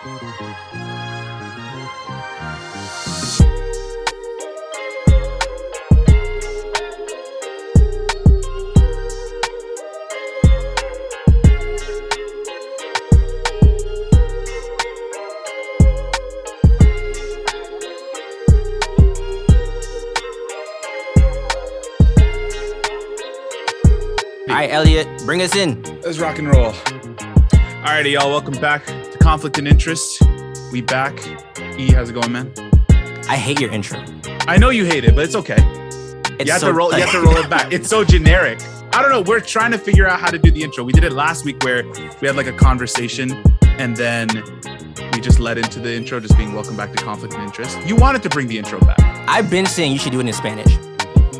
All right, Elliot, bring us in. Let's rock and roll. Alrighty, y'all. Welcome back Conflict and Interest. We back. E, how's it going, man? I hate your intro. I know you hate it, but it's okay. It's you have so- to roll. You have to roll it back. It's so generic. I don't know. We're trying to figure out how to do the intro. We did it last week where we had like a conversation, and then we just led into the intro, just being welcome back to Conflict and Interest. You wanted to bring the intro back I've been saying you should do it in Spanish.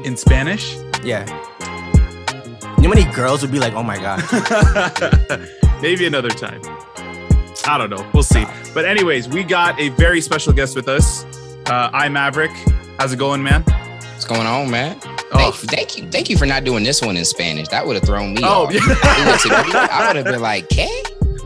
in Spanish. Yeah. You know how many girls would be like, oh my God. Maybe another time. I don't know. We'll see. But anyways, we got a very special guest with us. Uh, I Maverick. How's it going, man? What's going on, man? Oh, Thank, thank you, thank you for not doing this one in Spanish. That would have thrown me Oh, off. yeah. I would have been like, "K."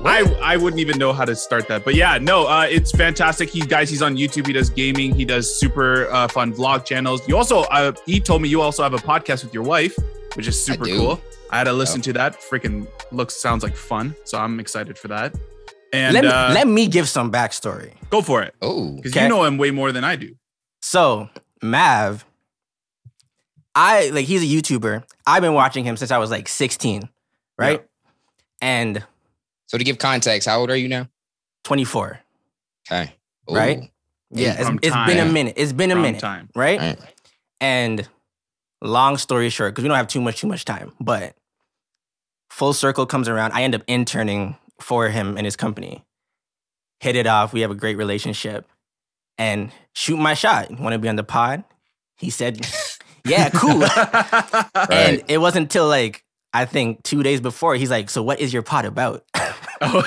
I, I wouldn't even know how to start that. But yeah, no, uh, it's fantastic. He guys, he's on YouTube. He does gaming. He does super uh, fun vlog channels. You also, uh, he told me you also have a podcast with your wife, which is super do. cool. I had to listen to that. Freaking looks sounds like fun. So I'm excited for that. And let, me, uh, let me give some backstory. go for it Oh, because Okay. you know him way more than I do. So, Mav, I like, he's a YouTuber. I've been watching him since I was like 16, right? And so to give context, how old are you now? 24. Okay, Ooh. Right? Yeah, it's, it's been a minute. It's been a Wrong minute, time. right? Right. And long story short, because we don't have too much, too much time, but full circle comes around. I end up interning for him and his company. Hit it off. We have a great relationship. And shoot my shot. Want to be on the pod? He said, Yeah, cool. And it wasn't until like I think two days before he's like, "So what is your pod about?" Oh,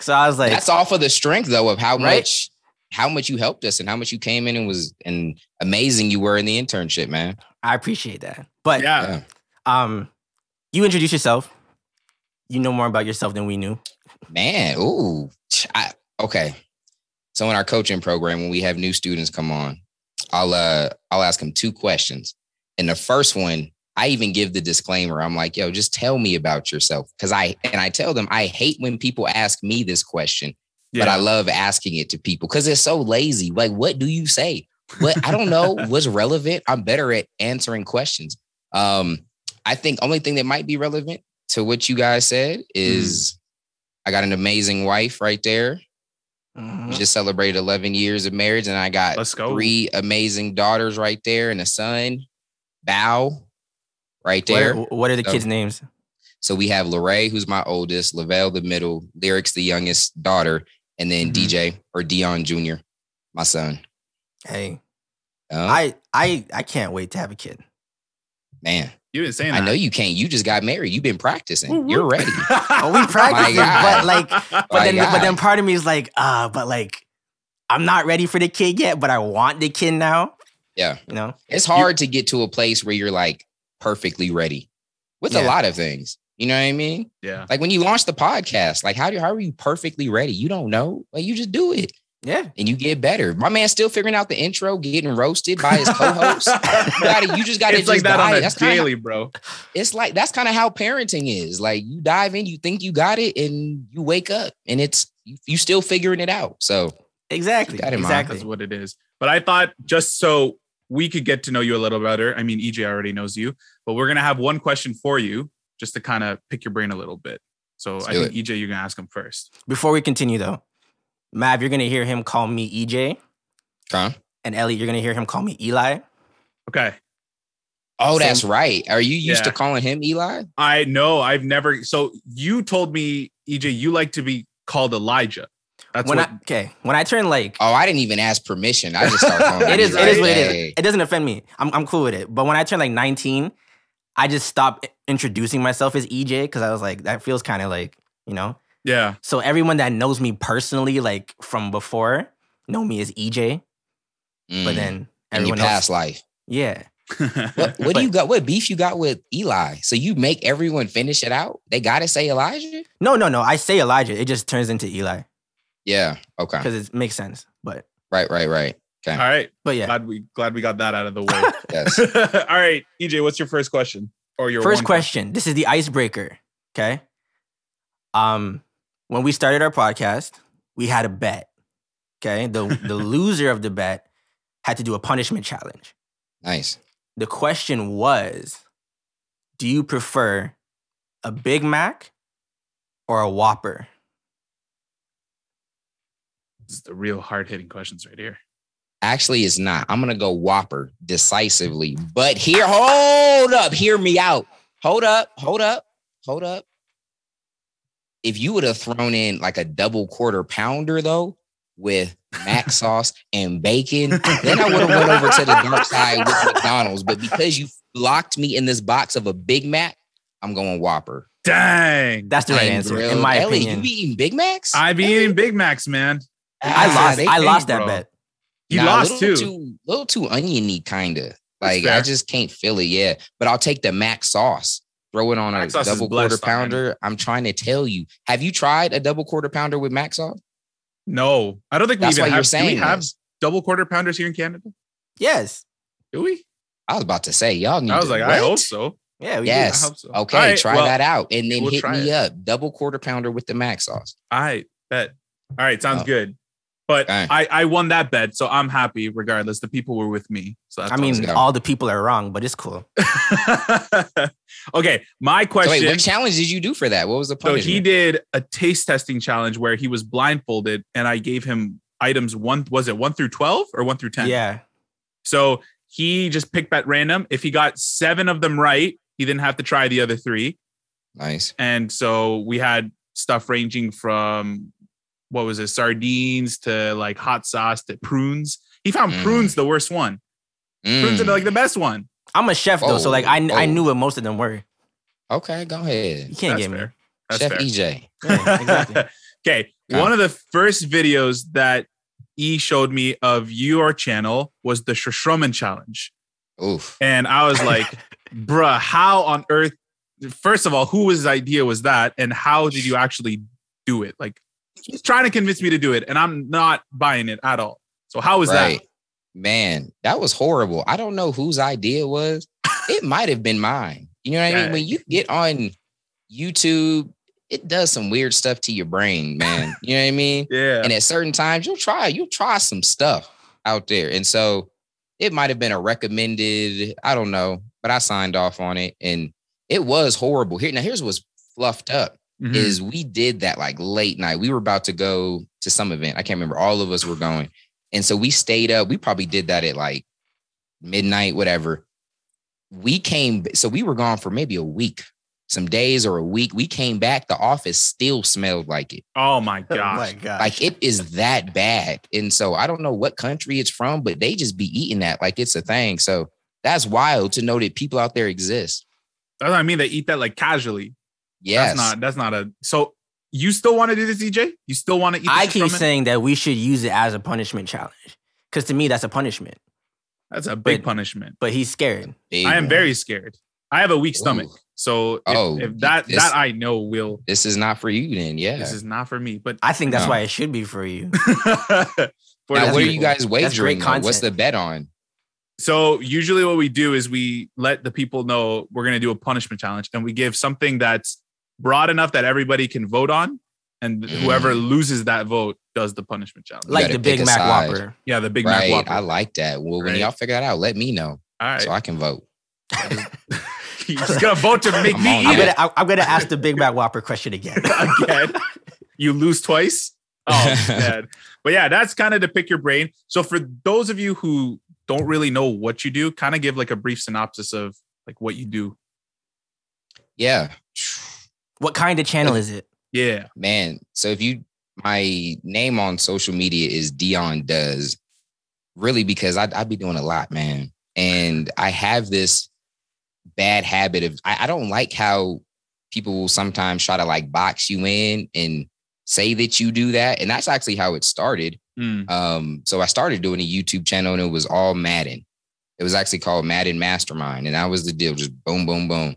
so I was like, That's all for the strength though of how Right? much how much you helped us and how much you came in and was and amazing you were in the internship, man. "I appreciate that." But yeah. um, you introduce yourself. You know more about yourself than we knew. Man, ooh. I, okay. So in our coaching program, when we have new students come on, I'll uh I'll ask them two questions. And the first one, I even give the disclaimer. I'm like, yo, just tell me about yourself. Cause I and I tell them I hate when people ask me this question, but I love asking it to people because it's so lazy. Like, what do you say? What I don't know what's relevant. I'm better at answering questions. Um, I think only thing that might be relevant to what you guys said is I got an amazing wife right there. Mhm. Just celebrated 11 years of marriage, and I got Let's go. three amazing daughters right there, and a son, Bow, right What there. are, what are the So- kids' names? So we have Lorray, who's my oldest, Lavelle, the middle, Lyrics, the youngest daughter, and then Mhm. DJ or Dion Jr., my son. Hey, Oh, I I I can't wait to have a kid. man, You've been saying I know you can't. You just got married. You've been practicing. You're ready. Oh, we practicing, God. but like, but My then but then part of me is like, ah, but like, I'm not ready for the kid yet, but I want the kid now. Yeah. You know, It's hard to get to a place where you're like perfectly ready with a lot of things. You know what I mean? yeah. Like when you launch the podcast, like how do how are you perfectly ready? You don't know. Like you just do it yeah. and you get better. My man's still figuring out the intro, getting roasted by his co-host. you, gotta, you just got to it's just like that on dive. a That's kinda, daily, bro. it's like that's kind of how parenting is. Like you dive in, you think you got it, and you wake up, and it's you, you still figuring it out. So Exactly. That. Exactly. That's what it is. But I thought just so we could get to know you a little better. I mean, EJ already knows you, but we're gonna have one question for you just to kind of pick your brain a little bit. So Let's I do think EJ, you're gonna ask him first. Before we continue though, Mav, you're gonna hear him call me EJ, okay. and Ellie, you're gonna hear him call me Eli. Okay. Oh, Same- that's right. Are you used Yeah. to calling him Eli? I know I've never so you told me, EJ, you like to be called Elijah. That's when what I okay, when I turn like Oh, I didn't even ask permission. I just started calling it is Eli. it is what it Hey. is. It doesn't offend me. I'm I'm cool with it. But when I turned like 19, I just stopped introducing myself as EJ because I was like, that feels kind of like, you know. Yeah. So everyone that knows me personally, like from before, know me as EJ. But Mm. then in your everyone past else, life. yeah. What, what But- do you got? What beef you got with Eli? So you make everyone finish it out? They gotta say Elijah? No, no, no. I say Elijah. It just turns into Eli. Yeah. Okay. because it makes sense. But Right. Right. Right. Okay. All right. but yeah, Glad we glad we got that out of the way. Yes. All right, EJ, what's your first question? Or your first one question. This is the icebreaker. Okay. Um, when we started our podcast, we had a bet. Okay. The the loser of the bet had to do a punishment challenge. Nice. The question was, do you prefer a Big Mac or a Whopper? This is the real hard hitting questions right here. Actually, it's not. I'm gonna go Whopper decisively. But here, hold up, hear me out. Hold up, hold up, hold up. If you would have thrown in like a double quarter pounder though, with mac sauce and bacon, then I would have went over to the dark side with McDonald's. But because you locked me in this box of a Big Mac, I'm going Whopper. Dang. That's the right Dang, answer, bro. in my Ellie, opinion. You be eating Big Macs? I be eating Big Macs, man. I lost. I they- lost that bro. bet. He Nah, lost little too. Too, little too oniony, kind of. Like. I just can't feel it. Yeah, but I'll take the mac sauce. Throw it on a Mac sauce double quarter blessed on him. pounder. I'm trying to tell you. Have you tried a double quarter pounder with mac sauce? No, I don't think we That's even why you're have. Do we have this. double quarter pounders here in Canada? Yes. Do we? I was about to say y'all need. I was to- like, I what? hope so. Yeah. We Yes. I hope so. Okay, All right, try well, that out, and then we'll hit me it. up. Double quarter pounder with the mac sauce. I bet. All right, sounds Oh. good. But Okay. I, I won that bet, so I'm happy regardless. The people were with me. So that's I mean, go. all the people are wrong, but it's cool. okay, my So question. wait, what challenge did you do for that? What was the So he did a taste testing challenge where he was blindfolded, and I gave him items one. Was it one through twelve or one through ten? Yeah. So he just picked at random. If he got seven of them right, he didn't have to try the other three. nice. And so we had stuff ranging from what was it, sardines to like hot sauce to prunes. He found Mm. prunes the worst one. Prunes are Mm, like the best one. I'm a chef though, so like I, Whoa, I knew what most of them were. okay, go ahead. You can't That's get fair. me. That's Chef fair. EJ. Yeah, exactly. okay. Yeah. One of the first videos that E showed me of your channel was the Surströmming challenge. Oof. And I was like, bruh, how on earth? First of all, who was idea was that? And how did you actually do it? Like, he's trying to convince me to do it, and I'm not buying it at all. So, how was right. that? Man, that was horrible. I don't know whose idea it was. It might have been mine. You know what I mean? When you get on YouTube, it does some weird stuff to your brain, man. You know what I mean? Yeah. And at certain times, you'll try, you'll try some stuff out there. And so it might have been a recommended, I don't know, but I signed off on it and it was horrible. Here now, here's what's fluffed up Mhm. is we did that like late night. We were about to go to some event. I can't remember. All of us were going. And so we stayed up. We probably did that at like midnight, whatever. We came, so we were gone for maybe a week, some days or a week. We came back. The office still smelled like it. oh my Oh my god. Like it is that bad. And so I don't know what country it's from, but they just be eating that like it's a thing. So that's wild to know that people out there exist. That's what I mean. They eat that like casually. Yes. That's not. That's not a. So you still want to do this, EJ? You still want to eat? I keep Surströmming? saying that we should use it as a punishment challenge. Because to me, that's a punishment. that's a big but- punishment. But he's scared. Big I am one. very scared. I have a weak stomach, Ooh. so if, Oh, if that this- that I know will. This is not for you then. Yeah. This is not for me. But I think that's No. why it should be for you. for now, what are you guys wagering? great? What's the bet on? So usually what we do is we let the people know we're going to do a punishment challenge and we give something that's broad enough that everybody can vote on and Mm. whoever loses that vote does the punishment challenge. Like the Big Mac side. Whopper. yeah, the Big right. Mac Whopper. I like that. Well, when y'all figure that out, let me know All right. so I can vote. You're just going to vote to make I'm me on I'm eat that. it gonna, I'm gonna ask the Big Mac Whopper question again. again. you lose twice. Oh man. But yeah, that's kind of to pick your brain. So for those of you who don't really know what you do, kind of give like a brief synopsis of like what you do. Yeah. What kind of channel is it? Yeah. Man. So if you my name on social media is Dion Does, really because I I be doing a lot, man. And I have this bad habit of I, I don't like how people will sometimes try to like box you in and say that you do that. And that's actually how it started. Mm. Um, so I started doing a YouTube channel and it was all Madden. It was actually called Madden Mastermind, and that was the deal. Just boom, boom, boom.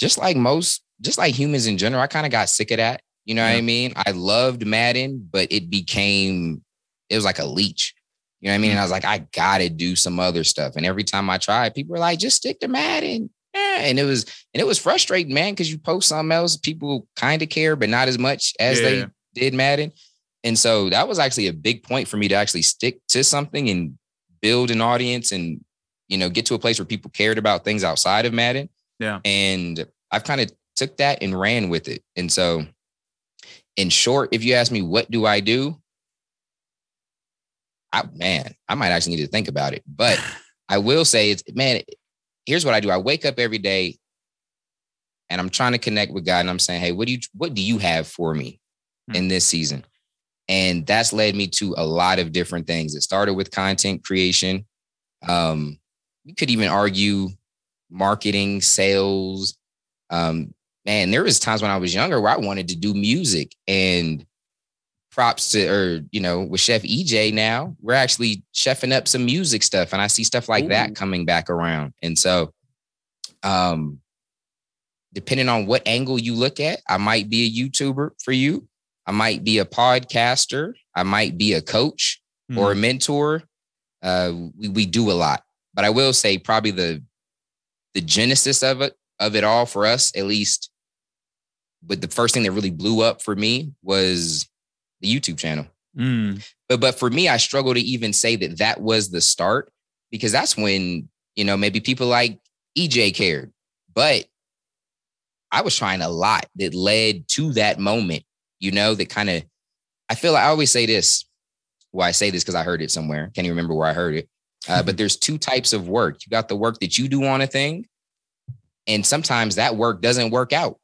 Just like most, just like humans in general, I kind of got sick of that. You know what I mean? I loved Madden, but it became it was like a leech. You know what I mean? Mm. And I was like, I gotta do some other stuff. And every time I tried, people were like, just stick to Madden. Yeah. And it was and it was frustrating, man, because you post something else, people kind of care, but not as much as Yeah. they did Madden. And so that was actually a big point for me to actually stick to something and build an audience and you know get to a place where people cared about things outside of Madden. Yeah. And I've kind of took that and ran with it. And so in short, if you ask me what do I do? I man, I might actually need to think about it. But I will say it's man, here's what I do. I wake up every day and I'm trying to connect with God and I'm saying, hey, what do you what do you have for me Hmm. in this season? And that's led me to a lot of different things. It started with content creation. Um, you could even argue marketing, sales. Um, man, there was times when I was younger where I wanted to do music and props to or you know with chef ej now we're actually chefing up some music stuff and i see stuff like Ooh. that coming back around. And so um depending on what angle you look at i might be a youtuber for you. I might be a podcaster. I might be a coach or a mentor. Uh we, we do a lot. But i will say probably the the genesis of it of it all for us at least but the first thing that really blew up for me was the youtube channel Mm. but but for me, I struggle to even say that that was the start because that's when you know maybe people like EJ cared, but I was trying a lot that led to that moment. You know, that kind of I feel like I always say this. Well, I say this because I heard it somewhere. Can't even remember where I heard it. Uh, but there's two types of work. You got the work that you do on a thing, and sometimes that work doesn't work out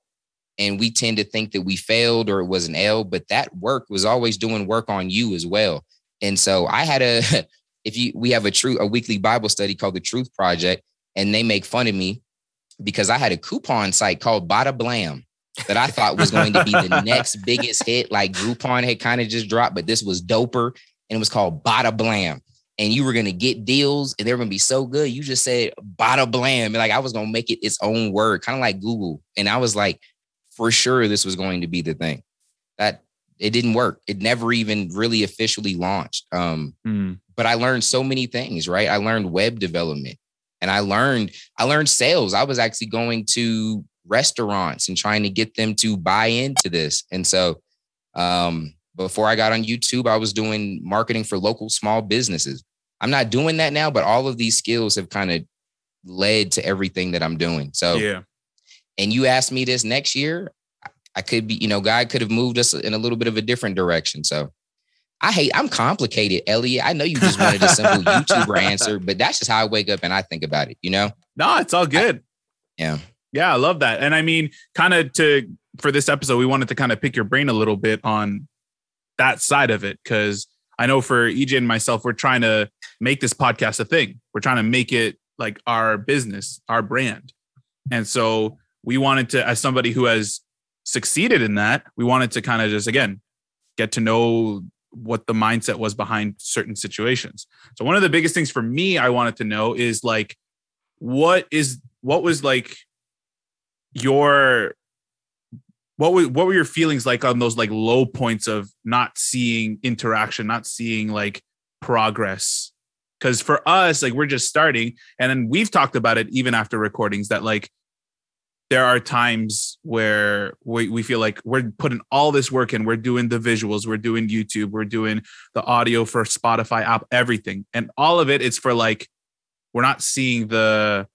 and we tend to think that we failed or it was an L, but that work was always doing work on you as well. And so I had a, if you, we have a true, a weekly Bible study called the Truth Project, and they make fun of me because I had a coupon site called Bada Blam that I thought was going to be the next biggest hit. Like Groupon had kind of just dropped, but this was doper and it was called Bada Blam. And you were going to get deals and they were going to be so good. You just said Bada Blam. And like I was going to make it its own word, kind of like Google. And I was like, for sure this was going to be the thing. That it didn't work. It never even really officially launched. Um, Mm. but I learned so many things, right? I learned web development and I learned I learned sales. I was actually going to restaurants and trying to get them to buy into this. And so um before I got on YouTube, I was doing marketing for local small businesses. I'm not doing that now, but all of these skills have kind of led to everything that I'm doing. So Yeah. And you asked me this next year, I- I could be, you know, God could have moved us in a little bit of a different direction. So I hate, I'm complicated, Elliot. I know you just wanted a simple YouTuber answer, but that's just how I wake up and I think about it, you know? No, it's all good. Yeah. Yeah, I love that. And I mean, kind of to for this episode, we wanted to kind of pick your brain a little bit on that side of it because I know for EJ and myself, we're trying to make this podcast a thing. We're trying to make it like our business, our brand. And so we wanted to, as somebody who has succeeded in that, we wanted to kind of just again get to know what the mindset was behind certain situations. So one of the biggest things for me I wanted to know is like what is what was like your what were what were your feelings like on those like low points of not seeing interaction, not seeing like progress? Because for us, like we're just starting, and then we've talked about it even after recordings that like there are times where we, we feel like we're putting all this work in, we're doing the visuals, we're doing YouTube, we're doing the audio for Spotify app, everything, and all of it is for like we're not seeing the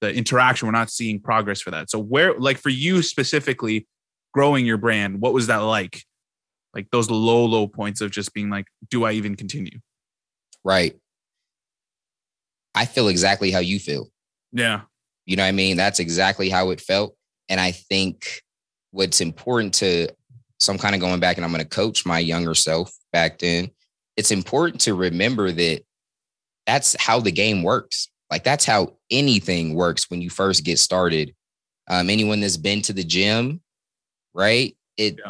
the interaction, we're not seeing progress for that. So where like for you specifically, growing your brand, what was that like? Like those low, low points of just being like, do I even continue? Right. I feel exactly how you feel. Yeah. You know what I mean? That's exactly how it felt. And I think what's important to, so I'm kind of going back and I'm going to coach my younger self back then. It's important to remember that that's how the game works. Like that's how anything works when you first get started. Um, anyone that's been to the gym, right? It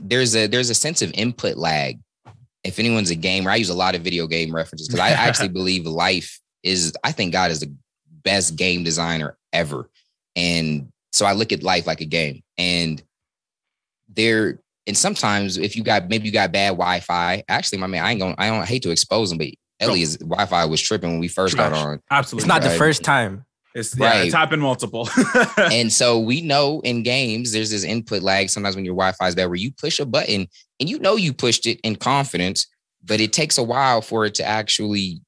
there's a there's a sense of input lag. If anyone's a gamer, I use a lot of video game references because I actually believe life is. I think God is the best game designer ever, and so I look at life like a game. And there, and sometimes if you got maybe you got bad Wi-Fi. Actually, my man, I ain't gonna I don't hate to expose him, but Elliot's Wi-Fi was tripping when we first got on. Absolutely. It's not the first time. It's, yeah, Right. it's happened multiple. and so we know in games there's this input lag sometimes when your Wi-Fi is bad where you push a button and you know you pushed it in confidence, but it takes a while for it to actually,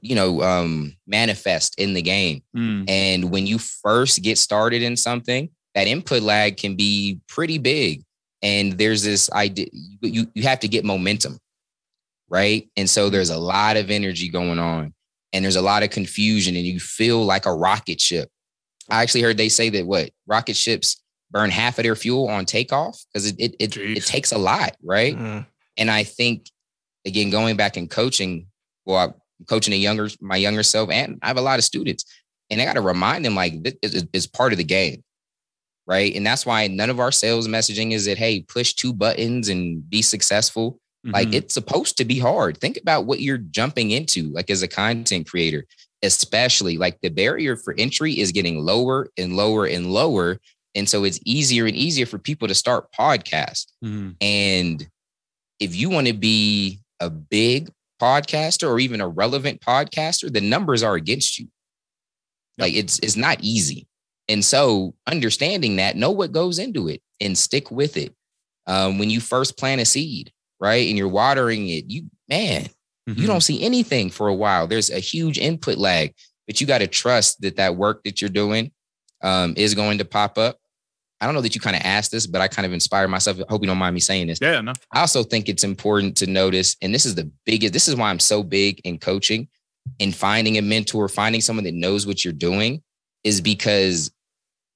you know, um, manifest in the game. Mm. And when you first get started in something, that input lag can be pretty big. And there's this idea you, you, you have to get momentum, right? And so there's a lot of energy going on and there's a lot of confusion and you feel like a rocket ship. I actually heard they say that what rocket ships burn half of their fuel on takeoff because it it, it, it takes a lot, right? Mm. And I think again, going back and coaching, well, I'm coaching a younger, my younger self, and I have a lot of students, and I got to remind them like this is, part of the game, right? And that's why none of our sales messaging is that hey, push two buttons and be successful. Like Mhm. it's supposed to be hard. Think about what you're jumping into, like as a content creator, especially like the barrier for entry is getting lower and lower and lower. And so it's easier and easier for people to start podcasts. Mhm. And if you want to be a big podcaster or even a relevant podcaster, the numbers are against you. Like it's it's not easy. And so understanding that, know what goes into it and stick with it. Um, when you first plant a seed, right? And you're watering it, you man, Mhm. you don't see anything for a while. There's a huge input lag, but you got to trust that that work that you're doing um, is going to pop up. I don't know that you kind of asked this, but I kind of inspired myself. I hope you don't mind me saying this. Yeah, no. I also think it's important to notice, and this is the biggest, this is why I'm so big in coaching and finding a mentor, finding someone that knows what you're doing, is because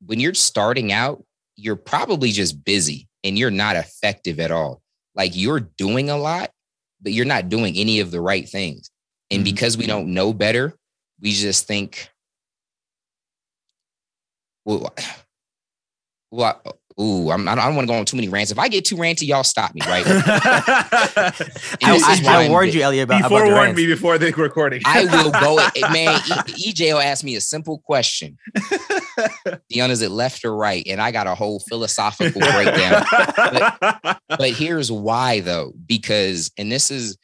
when you're starting out, you're probably just busy and you're not effective at all. Like you're doing a lot, but you're not doing any of the right things. And Mhm. because we don't know better, we just think, well, well, ooh, I'm, I don't want to go on too many rants. If I get too ranty, y'all stop me, right? And I, this is I, I I'm warned bi- you, Elliot, about, He about the forewarned me before the recording. I will go. Man, E- EJ will ask me a simple question. Dion, is it left or right? And I got a whole philosophical breakdown. But here's why, though, because and this is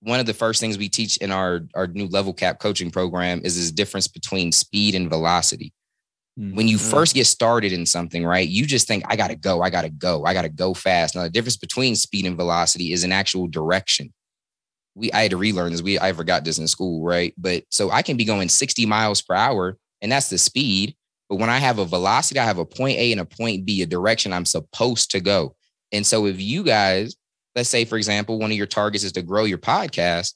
one of the first things we teach in our our new level cap coaching program is this difference between speed and velocity. When you Mhm. first get started in something, right, you just think, I gotta go, I gotta go, I gotta go fast. Now, the difference between speed and velocity is an actual direction. We I had to relearn this. We I forgot this in school, right? But so I can be going 60 miles per hour, and that's the speed. But when I have a velocity, I have a point A and a point B, a direction I'm supposed to go. And so if you guys, let's say, for example, one of your targets is to grow your podcast,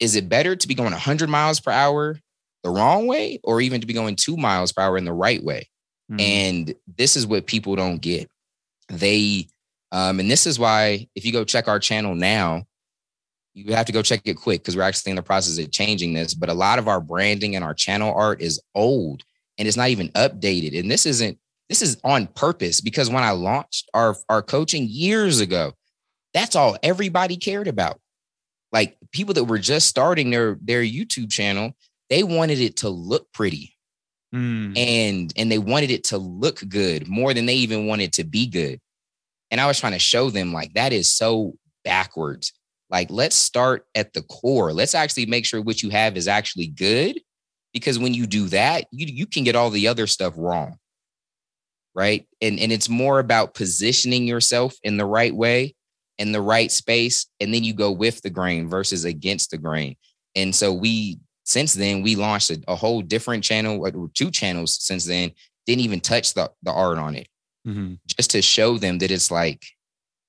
is it better to be going 100 miles per hour the wrong way or even to be going two miles per hour in the right way? Mhm. And this is what people don't get. They, um, and this is why if you go check our channel now, you have to go check it quick because we're actually in the process of changing this. But a lot of our branding and our channel art is old and it's not even updated. And this isn't, this is on purpose because when I launched our, our coaching years ago, that's all everybody cared about. Like people that were just starting their their YouTube channel, they wanted it to look pretty Mm. and and they wanted it to look good more than they even wanted to be good. And i was trying to show them like that is so backwards. Like let's start at the core. Let's actually make sure what you have is actually good because when you do that you you can get all the other stuff wrong right? And and it's more about positioning yourself in the right way in the right space and then you go with the grain versus against the grain. And so we since then we launched a, a whole different channel or two channels since then didn't even touch the, the art on it Mhm. just to show them that it's like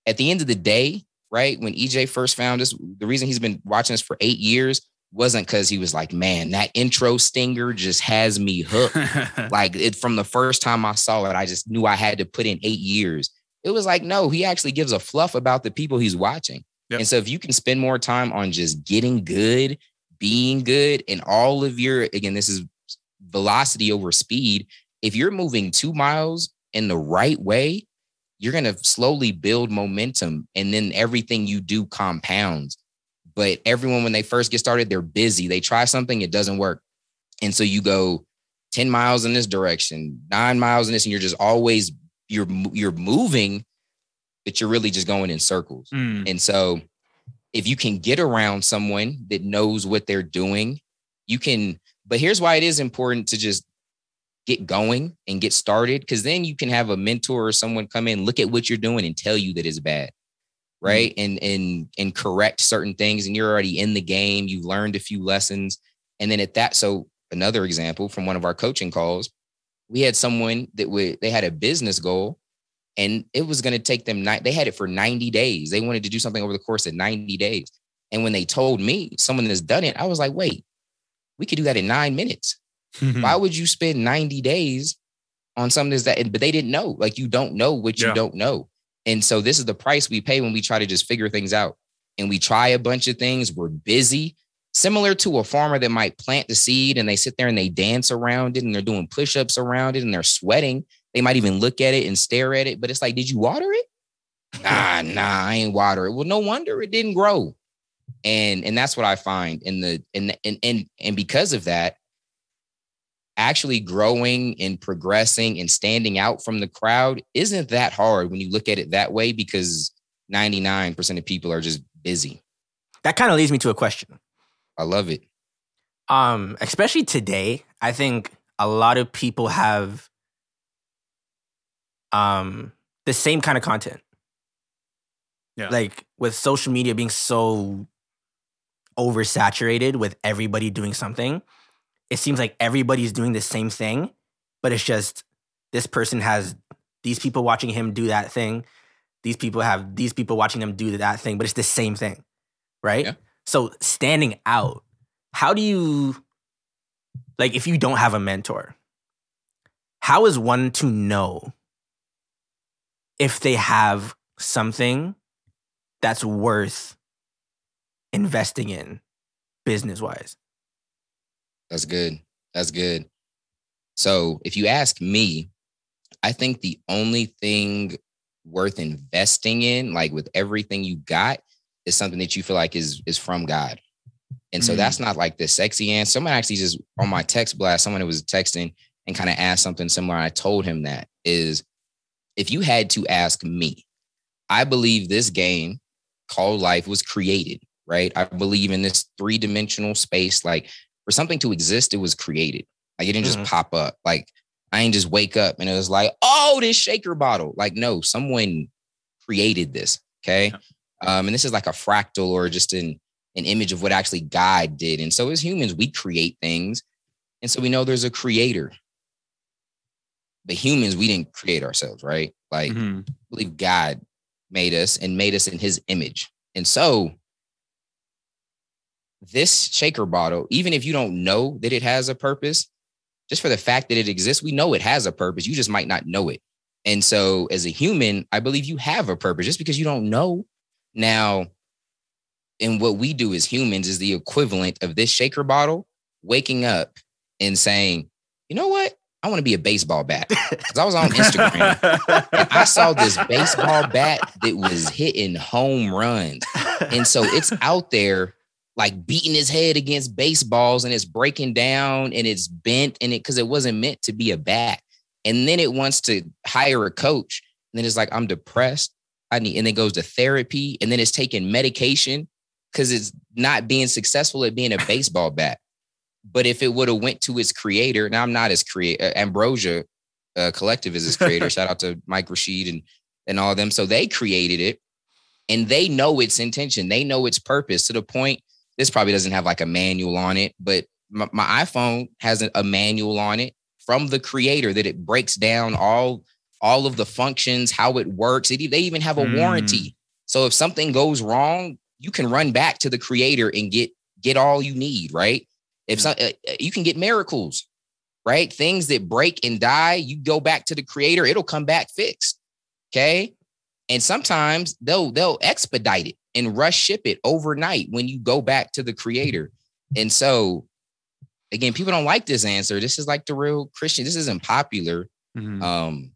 at the end of the day right when ej first found us the reason he's been watching us for eight years wasn't because he was like man that intro stinger just has me hooked like it from the first time I saw it, I just knew I had to put in eight years. It was like, no, he actually gives a fluff about the people he's watching. Yep. And so if you can spend more time on just getting good, being good, and all of your again, this is velocity over speed. If you're moving two miles in the right way, you're gonna slowly build momentum, and then everything you do compounds. But everyone, when they first get started, they're busy. They try something, it doesn't work. And so you go 10 miles in this direction, nine miles in this, and you're just always you're you're moving, but you're really just going in circles. Mm. And so if you can get around someone that knows what they're doing, you can, but here's why it is important to just get going and get started because then you can have a mentor or someone come in look at what you're doing and tell you that it's bad right? Mm-hmm. And and and correct certain things and you're already in the game you've learned a few lessons. And then at that so another example from one of our coaching calls we had someone that would they had a business goal and it was going to take them ni- they had it for 90 days. They wanted to do something over the course of 90 days. And when they told me someone that's done it i was like wait we could do that in nine minutes. Hmm. why would you spend 90 days on something that's that but they didn't know. Like you don't know what you Yeah. don't know. And so this is the price we pay when we try to just figure things out. And we try a bunch of things. We're busy. Similar to a farmer that might plant the seed and they sit there and they dance around it and they're doing push-ups around it and they're sweating they might even look at it and stare at it but it's like did you water it nah nah i ain't water it well no wonder it didn't grow and and that's what i find in the and and and, and because of that actually growing and progressing and standing out from the crowd isn't that hard when you look at it that way because 99% of people are just busy. That kind of leads me to a question. I love it. Um, especially today, I think a lot of people have um the same kind of content. Yeah. Like with social media being so oversaturated with everybody doing something, it seems like everybody's doing the same thing, but it's just this person has these people watching him do that thing. These people have these people watching them do that thing, but it's the same thing. Right? Yeah. So standing out, how do you like if you don't have a mentor, how is one to know if they have something that's worth investing in business wise? That's good. That's good. So if you ask me, I think the only thing worth investing in, like with everything you got, is something that you feel like is is from God. And so Mm. that's not like the sexy answer. Someone actually just on my text blast, someone who was texting and kind of asked something similar. I told him that is if you had to ask me, I believe this game called life was created, right? I believe in this three-dimensional space. Like for something to exist, it was created. Like it didn't just Mhm. pop up. Like I didn't just wake up and it was like, oh, this shaker bottle. Like, no, someone created this. Okay. Um, and this is like a fractal or just an an image of what actually God did. And so as humans, we create things. And so we know there's a creator. But humans, we didn't create ourselves, right? Like Mhm. I believe God made us and made us in his image. And so this shaker bottle, even if you don't know that it has a purpose, just for the fact that it exists, we know it has a purpose. You just might not know it. And so as a human, I believe you have a purpose just because you don't know. Now, and what we do as humans is the equivalent of this shaker bottle waking up and saying, you know what? I want to be a baseball bat. Because I was on Instagram and I saw this baseball bat that was hitting home runs. And so it's out there like beating his head against baseballs and it's breaking down and it's bent and it because it wasn't meant to be a bat. And then it wants to hire a coach. And then it's like, I'm depressed. I need, and then goes to therapy and then it's taking medication because it's not being successful at being a baseball bat. But if it would have went to its creator, now I'm not as creator. Ambrosia uh, Collective is his creator. Shout out to Mike Rashid and and all of them. So they created it, and they know its intention. They know its purpose to the point. This probably doesn't have like a manual on it, but my, my iPhone has a, a manual on it from the creator that it breaks down all all of the functions, how it works. It, they even have a Mm. warranty. So if something goes wrong, you can run back to the creator and get get all you need, right? If some, uh, uh, you can get miracles, right? Things that break and die, you go back to the creator, it'll come back fixed. Okay. And sometimes they'll they'll expedite it and rush ship it overnight when you go back to the creator. And so again, people don't like this answer. This is like the real Christian. This isn't popular. Mhm. Um,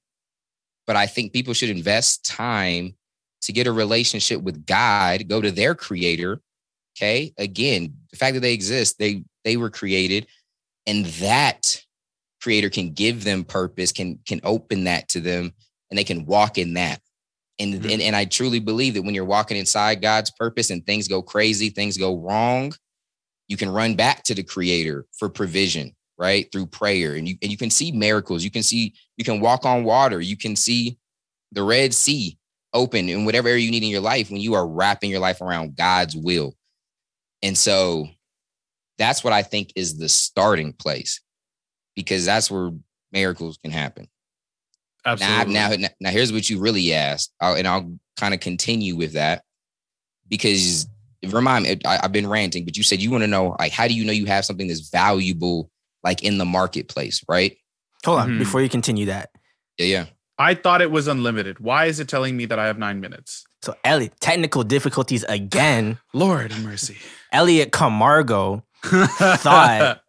but I think people should invest time to get a relationship with God, go to their creator. Okay. Again, the fact that they exist, they they were created, and that creator can give them purpose, can can open that to them, and they can walk in that. And, Mhm. and and I truly believe that when you're walking inside God's purpose and things go crazy, things go wrong, you can run back to the creator for provision, right? Through prayer. And you and you can see miracles. You can see, you can walk on water, you can see the Red Sea open in whatever area you need in your life when you are wrapping your life around God's will. And so that's what I think is the starting place because that's where miracles can happen. Now, Absolutely. now, now, here's what you really asked, I'll, and I'll kind of continue with that because remind me, I, I've been ranting, but you said you want to know, like, how do you know you have something that's valuable, like in the marketplace, right? Hold on, Mhm. before you continue that. Yeah, yeah. I thought it was unlimited. Why is it telling me that I have nine minutes? So Elliot, technical difficulties again. Lord have mercy. Elliot Camargo Thought.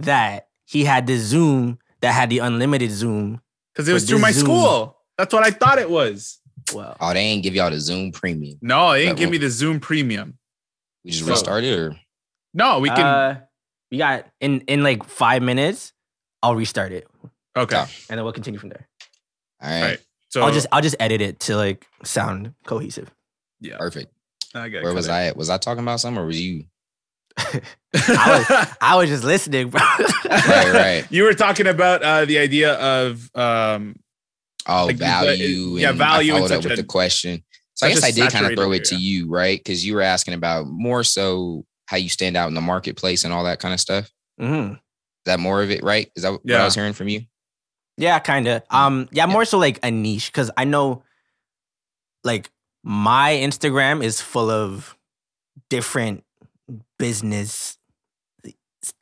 that he had the Zoom that had the unlimited Zoom. because it was through my Zoom- school. That's what I thought it was. Well, Oh, they ain't give y'all the Zoom premium. No, they didn't give won't- me the Zoom Premium. We just So- restarted, or No, we can. uh, we got in in like five minutes. I'll restart it, okay. okay. and then we'll continue from there. all right, Right. So I'll just I'll just edit it to like sound cohesive. yeah. perfect. I got Where was I at? Was I talking about something, or was you? I I was just listening, bro. Right, right. You were talking about uh, the idea of um, Oh, Like, the- value. yeah, and value I in followed up with a- the question. So I guess I did kind of throw it to area. you, right? Because you were asking about more so how you stand out in the marketplace and all that kind of stuff. Is hmm that more of it, right? Is that what I was hearing from you? Yeah, kind of. Um, yeah, more so like a niche because I know, like, my Instagram is full of different business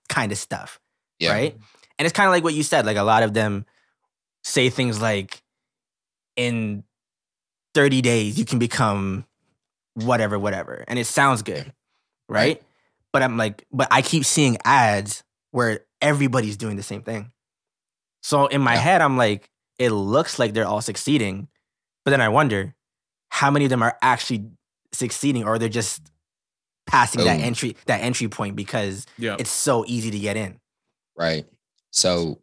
kind of stuff, Yeah. right? And it's kind of like what you said. Like, a lot of them say things like, "In thirty days, you can become whatever, whatever," and it sounds good, right? But I'm like, but I keep seeing ads where everybody's doing the same thing. So in my Yeah. head, I'm like, it looks like they're all succeeding, but then I wonder how many of them are actually succeeding, or they're just passing that entry that entry point because yeah. it's so easy to get in. Right. So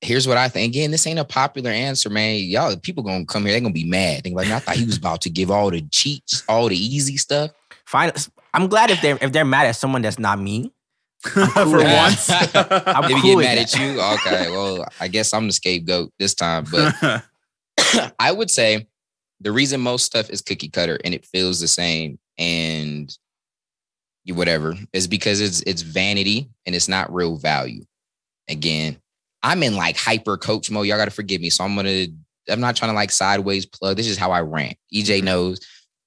here's what I think. Again, this ain't a popular answer, man. Y'all, people gonna come here, they're gonna be mad. They're like, I thought he was about to give all the cheats, all the easy stuff. Fine. I'm glad if they're if they're mad at someone that's not me. For once. I'm They be cool getting with mad that. at you. Okay, well, I guess I'm the scapegoat this time. But I would say the reason most stuff is cookie cutter and it feels the same and you- whatever is because it's it's vanity and it's not real value. Again, I'm in like hyper coach mode. Y'all got to forgive me. So I'm gonna. I'm not trying to like sideways plug. This is how I rant. EJ Mhm. knows.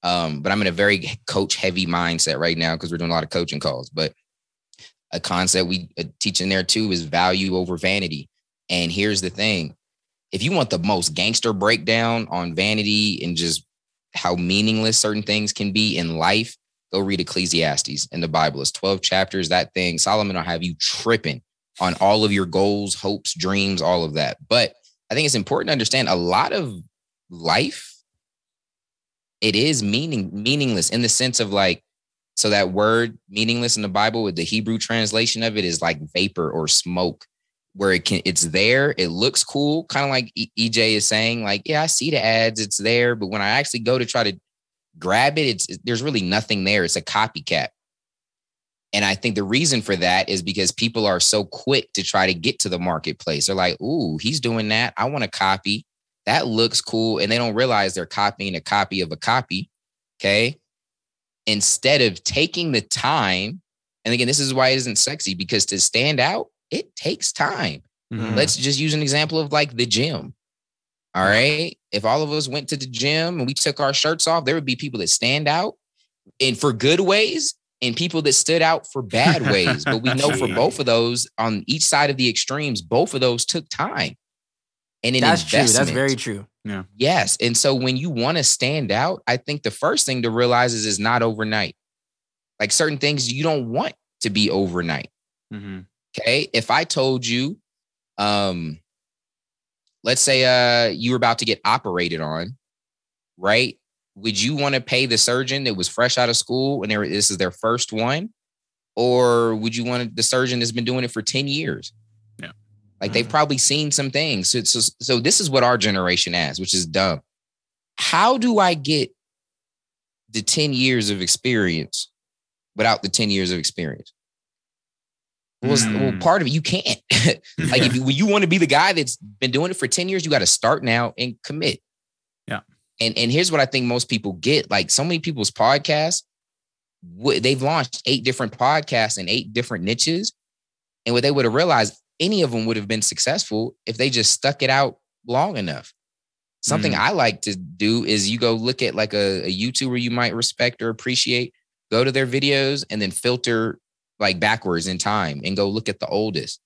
Um, but I'm in a very coach heavy mindset right now because we're doing a lot of coaching calls. But a concept we uh, teach in there too is value over vanity. And here's the thing: if you want the most gangster breakdown on vanity and just how meaningless certain things can be in life, go read Ecclesiastes in the Bible. It's 12 chapters. That thing, Solomon will have you tripping on all of your goals, hopes, dreams, all of that. But I think it's important to understand a lot of life, it is meaning meaningless in the sense of like, so that word meaningless in the Bible with the Hebrew translation of it is like vapor or smoke where it can it's there it looks cool kind of like ej is saying like yeah i see the ads it's there but when i actually go to try to grab it it's there's really nothing there it's a copycat. And i think the reason for that is because people are so quick to try to get to the marketplace. They're like ooh he's doing that i want to copy that looks cool and they don't realize they're copying a copy of a copy okay? Instead of taking the time and again this is why it isn't sexy because to stand out it takes time Mhm. Let's just use an example of like the gym. All right. If all of us went to the gym and we took our shirts off, there would be people that stand out and for good ways and people that stood out for bad ways. But we know for both of those on each side of the extremes, both of those took time and an That's true. investment. That's very true. Yeah. Yes. And so when you want to stand out, I think the first thing to realize is it's not overnight. Like certain things you don't want to be overnight. Mhm. Okay. If I told you, um, let's say uh you were about to get operated on, right? Would you want to pay the surgeon that was fresh out of school and they were, this is their first one? Or would you want the surgeon that's been doing it for 10 years? Yeah. Like they've probably seen some things. So, so, so this is what our generation has, which is dumb. how do I get the 10 years of experience without the 10 years of experience? Well, it's- well Mm. part of it, you can't. like if you, you want to be the guy that's been doing it for 10 years, you got to start now and commit. Yeah. And and here's what I think most people get. Like so many people's podcasts, they've launched eight different podcasts in eight different niches. And what they would have realized, any of them would have been successful if they just stuck it out long enough. Something Mm. I like to do is you go look at like a, a YouTuber you might respect or appreciate, go to their videos and then filter like backwards in time and go look at the oldest.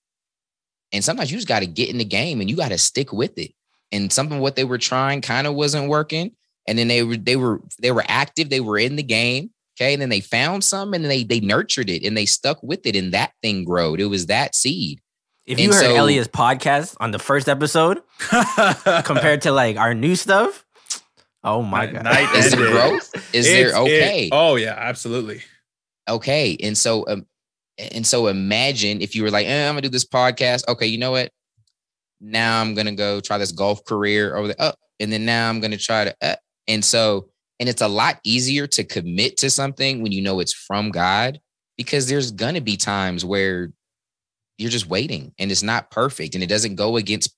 And sometimes you just got to get in the game and you got to stick with it. And something what they were trying kind of wasn't working. And then they were they were they were active, they were in the game. Okay. And then they found some and they they nurtured it and they stuck with it and that thing growed. It was that seed. If you And heard so- Elia's podcast on the first episode compared to like our new stuff, oh my god. Night Is and there growth? Is It's- there it- okay? oh yeah, absolutely. okay and so um, and so imagine if you were like eh, i'm gonna do this podcast. Okay you know what? Now i'm gonna go try this golf career over there oh, and then now i'm gonna try to uh, and so and it's a lot easier to commit to something when you know it's from god because there's gonna be times where you're just waiting and it's not perfect and it doesn't go against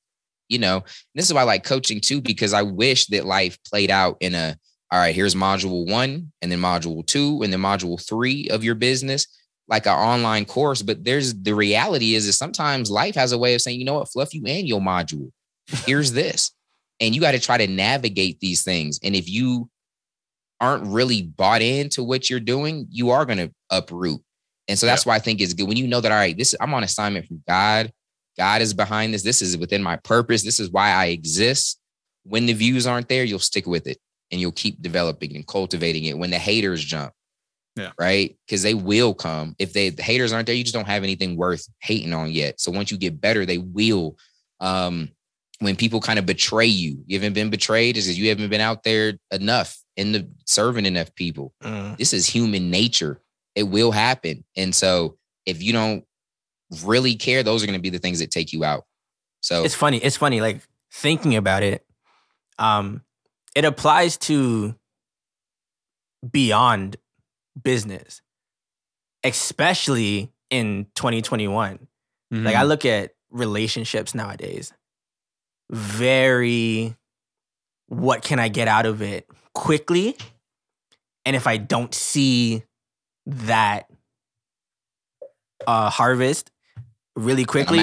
you know this is why i like coaching too because i wish that life played out in a all right, here's module one, and then module two, and then module three of your business, like an online course. But there's the reality is that sometimes life has a way of saying, you know what, fluff you and your module. Here's this. And you got to try to navigate these things. And if you aren't really bought into what you're doing, you are going to uproot. And so that's why I think it's good when you know that, all right, this I'm on assignment from God. God is behind this. This is within my purpose. This is why I exist. When the views aren't there, you'll stick with it and you'll keep developing and cultivating it when the haters jump. Yeah. Right. Because they will come. If they the haters aren't there, you just don't have anything worth hating on yet. So once you get better, they will. Um, when people kind of betray you, you haven't been betrayed, is because you haven't been out there enough in the serving enough people. Mm. This is human nature. It will happen. And so if you don't really care, those are going to be the things that take you out. So It's funny. It's funny. Like thinking about it, um, it applies to beyond business, especially in 2021. Like I Mhm. look at relationships nowadays, very what can I get out of it quickly? And if I don't see that uh harvest really quickly,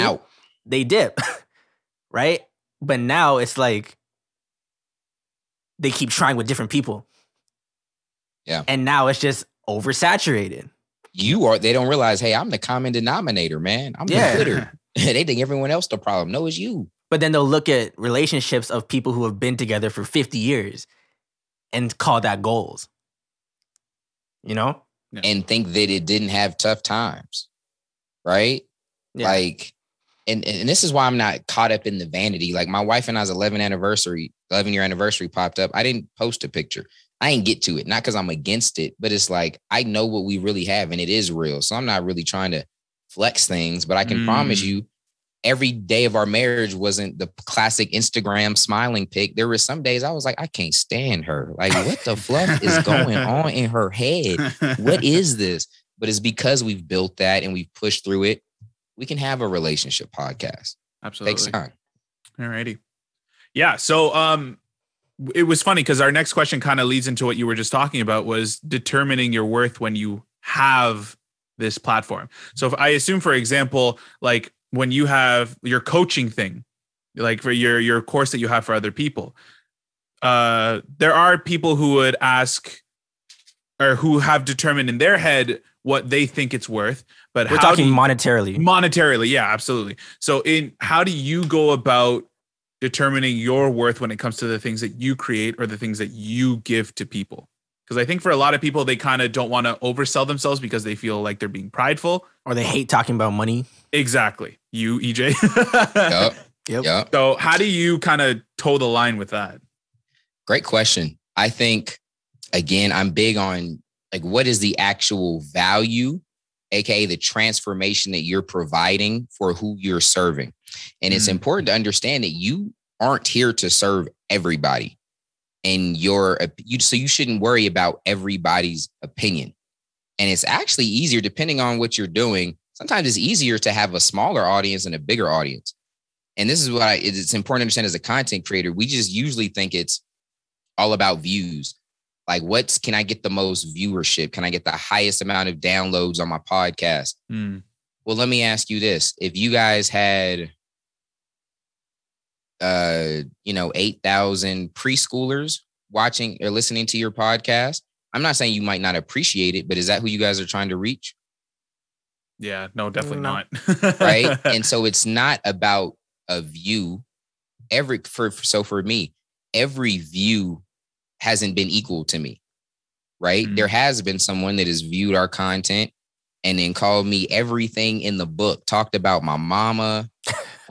they dip, right? But now it's like they keep trying with different people. Yeah. And now it's just oversaturated. You are, they don't realize, hey, I'm the common denominator, man. I'm Yeah. the quitter. they think everyone else the problem. No, it's you. But then they'll look at relationships of people who have been together for 50 years and call that goals. You know? and think that it didn't have tough times. Right. Yeah. Like, and, and this is why I'm not caught up in the vanity. Like my wife and I's 11 anniversary, 11 year anniversary popped up. I didn't post a picture. I didn't get to it, not because I'm against it, but it's like I know what we really have and it is real. So I'm not really trying to flex things, but I can promise Mm. you every day of our marriage wasn't the classic Instagram smiling pic. There were some days I was like, I can't stand her. Like, what the fluff is going on in her head? what is this? But it's because we've built that and we've pushed through it. We can have a relationship podcast. Absolutely. Takes time. All righty. Yeah. So um it was funny because our next question kind of leads into what you were just talking about was determining your worth when you have this platform. So if I assume, for example, like when you have your coaching thing, like for your your course that you have for other people, uh, there are people who would ask or who have determined in their head what they think it's worth. But We're how talking you- monetarily. monetarily yeah absolutely so in how do you go about determining your worth when it comes to the things that you create or the things that you give to people because i think for a lot of people they kind of don't want to oversell themselves because they feel like they're being prideful or they hate talking about money. exactly you ej yep. Yep. Yup. so how do you kind of toe the line with that Great question. I think again, I'm big on like what is the actual value, aka the transformation that you're providing for who you're serving. And it's Mm. important to understand that you aren't here to serve everybody. and your you so you shouldn't worry about everybody's opinion. And it's actually easier depending on what you're doing. Sometimes it's easier to have a smaller audience and a bigger audience. And this is what I, it's important to understand as a content creator. We just usually think it's all about views. Like, what can I get the most viewership? Can I get the highest amount of downloads on my podcast? Mm. Well, let me ask you this. If you guys had uh, you know, 8,000 preschoolers watching or listening to your podcast, I'm not saying you might not appreciate it, but is that who you guys are trying to reach? Yeah, no, definitely No. not. Right. and so it's not about a view. Every for so for me, every view hasn't been equal to me. Right. Mm. There has been someone that has viewed our content and then called me everything in the book, talked about my mama,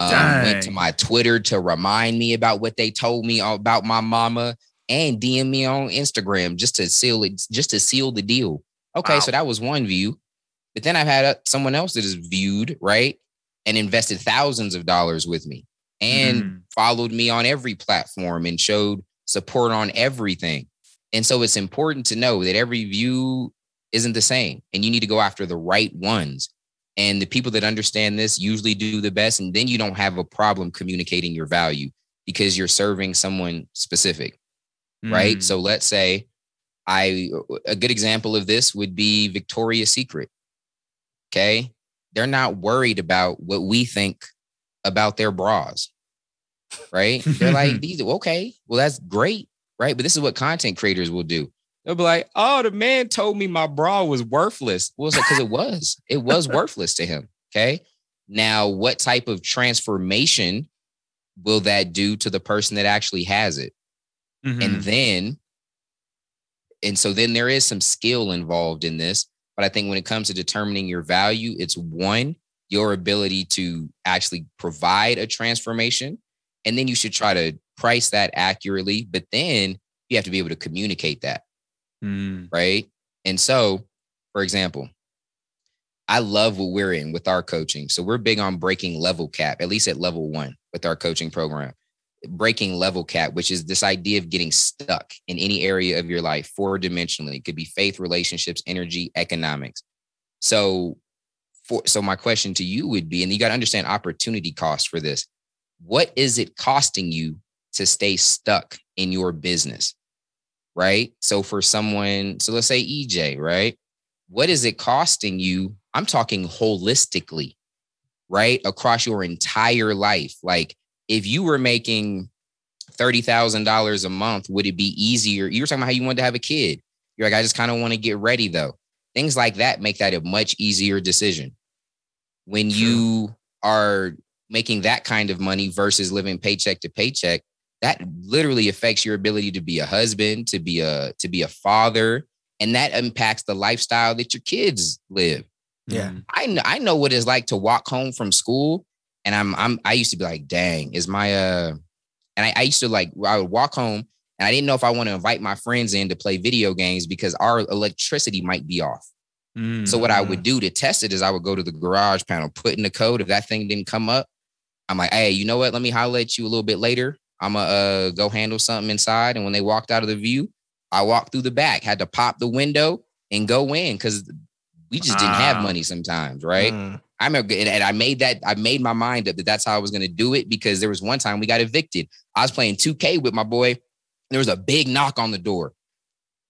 um, went to my Twitter to remind me about what they told me about my mama and DM me on Instagram just to seal it, just to seal the deal. Okay, Wow. so that was one view. But then I've had uh, someone else that is viewed, right? And invested thousands of dollars with me and Mhm. followed me on every platform and showed support on everything. And so it's important to know that every view isn't the same and you need to go after the right ones. And the people that understand this usually do the best. And then you don't have a problem communicating your value because you're serving someone specific, right? Mm. So let's say I, a good example of this would be Victoria's Secret. Okay. They're not worried about what we think about their bras, right? They're like, these, okay, well, that's great, right? But this is what content creators will do. They'll be like, oh, the man told me my bra was worthless. Well, because it was. It was worthless to him. Okay. Now, what type of transformation will that do to the person that actually has it? Mhm. And then, and so then there is some skill involved in this. But I think when it comes to determining your value, it's one, your ability to actually provide a transformation. And then you should try to price that accurately. But then you have to be able to communicate that Mm. right? And so, for example, I love what we're in with our coaching. So we're big on breaking level cap, at least at level one with our coaching program. Breaking level cap, which is this idea of getting stuck in any area of your life four dimensionally. It could be faith, relationships, energy, economics. So, for so my question to you would be, and you got to understand opportunity cost for this. What is it costing you to stay stuck in your business? Right? So for someone, so let's say EJ, right? What is it costing you? I'm talking holistically, right? Across your entire life. Like if you were making $30,000 a month, would it be easier? You were talking about how you wanted to have a kid. You're like, I just kind of want to get ready though. Things like that make that a much easier decision. When you are making that kind of money versus living paycheck to paycheck, that literally affects your ability to be a husband, to be a to be a father, and that impacts the lifestyle that your kids live. Yeah. Mm. I know, I know what it's like to walk home from school, and I'm I'm I used to be like, dang, is my uh, and I, I used to like I would walk home and I didn't know if I want to invite my friends in to play video games because our electricity might be off. Mm. So what I would do to test it is I would go to the garage panel, put in the code. If that thing didn't come up, I'm like, hey, you know what? Let me holler at you a little bit later. I'm gonna uh, go handle something inside. And when they walked out of the view, I walked through the back, had to pop the window and go in because we just didn't have money sometimes, right? Mm. I remember, and I made that. I made my mind up that that's how I was going to do it because there was one time we got evicted. I was playing 2K with my boy. There was a big knock on the door,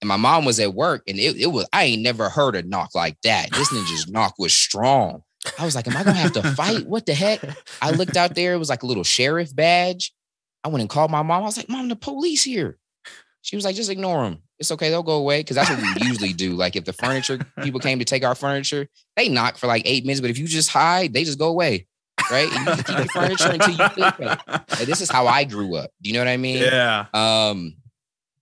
and my mom was at work, and it, it was. I ain't never heard a knock like that. This ninja's knock was strong. I was like, "Am I gonna have to fight? What the heck?" I looked out there. It was like a little sheriff badge. I went and called my mom. I was like, "Mom, the police here." She was like, "Just ignore them. It's okay. They'll go away." Because that's what we usually do. Like if the furniture people came to take our furniture, they knock for like eight minutes, but if you just hide, they just go away, right? And you just keep the furniture until you feel better. Like, this is how I grew up. Do you know what I mean? yeah. Um,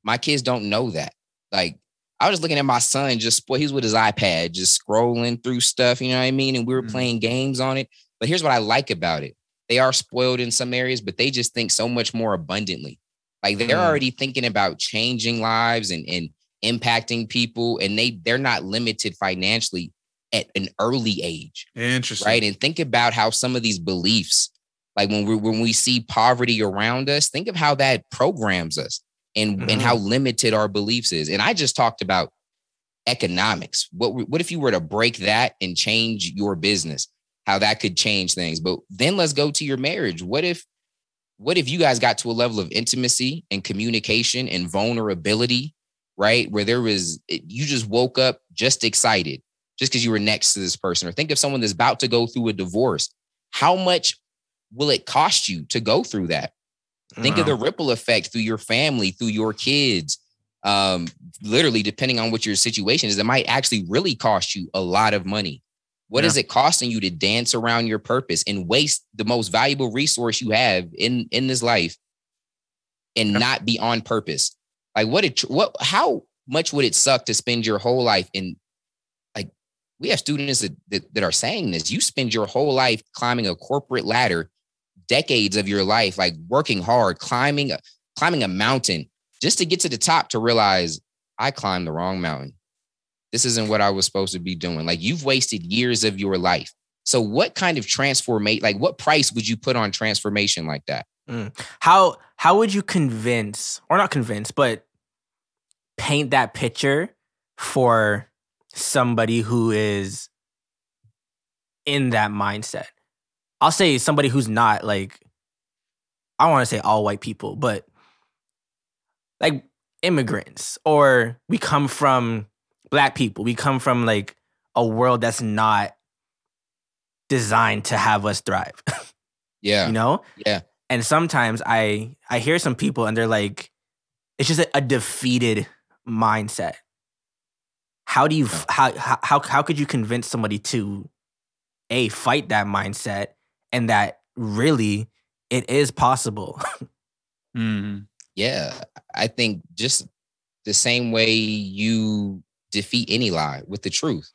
my kids don't know that. Like, I was just looking at my son just spoil. He was with his iPad, just scrolling through stuff. You know what I mean? And we were Mhm. playing games on it. But here's what I like about it: they are spoiled in some areas, but they just think so much more abundantly. Like they're Mm. already thinking about changing lives and and impacting people, and they they're not limited financially at an early age Interesting. right? And think about how some of these beliefs, like when we when we see poverty around us, think of how that programs us. and Mhm. and how limited our beliefs is. And I just talked about economics. What what if you were to break that and change your business? How that could change things. But then let's go to your marriage. What if what if you guys got to a level of intimacy and communication and vulnerability, right? Where there was you just woke up just excited just because you were next to this person. Or think of someone that's about to go through a divorce. How much will it cost you to go through that? Think of the ripple effect through your family, through your kids. Um, literally, depending on what your situation is, it might actually really cost you a lot of money. What is it costing you to dance around your purpose and waste the most valuable resource you have in in this life and not be on purpose? Like what it what how much would it suck to spend your whole life in like we have students that, that that are saying this. You spend your whole life climbing a corporate ladder, decades of your life, like working hard, climbing a climbing a mountain just to get to the top to realize I climbed the wrong mountain. This isn't what I was supposed to be doing. Like you've wasted years of your life. So what kind of transformation, like what price would you put on transformation like that? Mm. how how would you convince or not convince but paint that picture for somebody who is in that mindset i'll say somebody who's not like i want to say all white people but like immigrants or we come from black people we come from like a world that's not designed to have us thrive Yeah. you know Yeah. and sometimes i i hear some people and they're like it's just a, a defeated mindset how do you how, how how how could you convince somebody to a fight that mindset and that really it is possible Mhm. Yeah. I think just the same way you defeat any lie with the truth,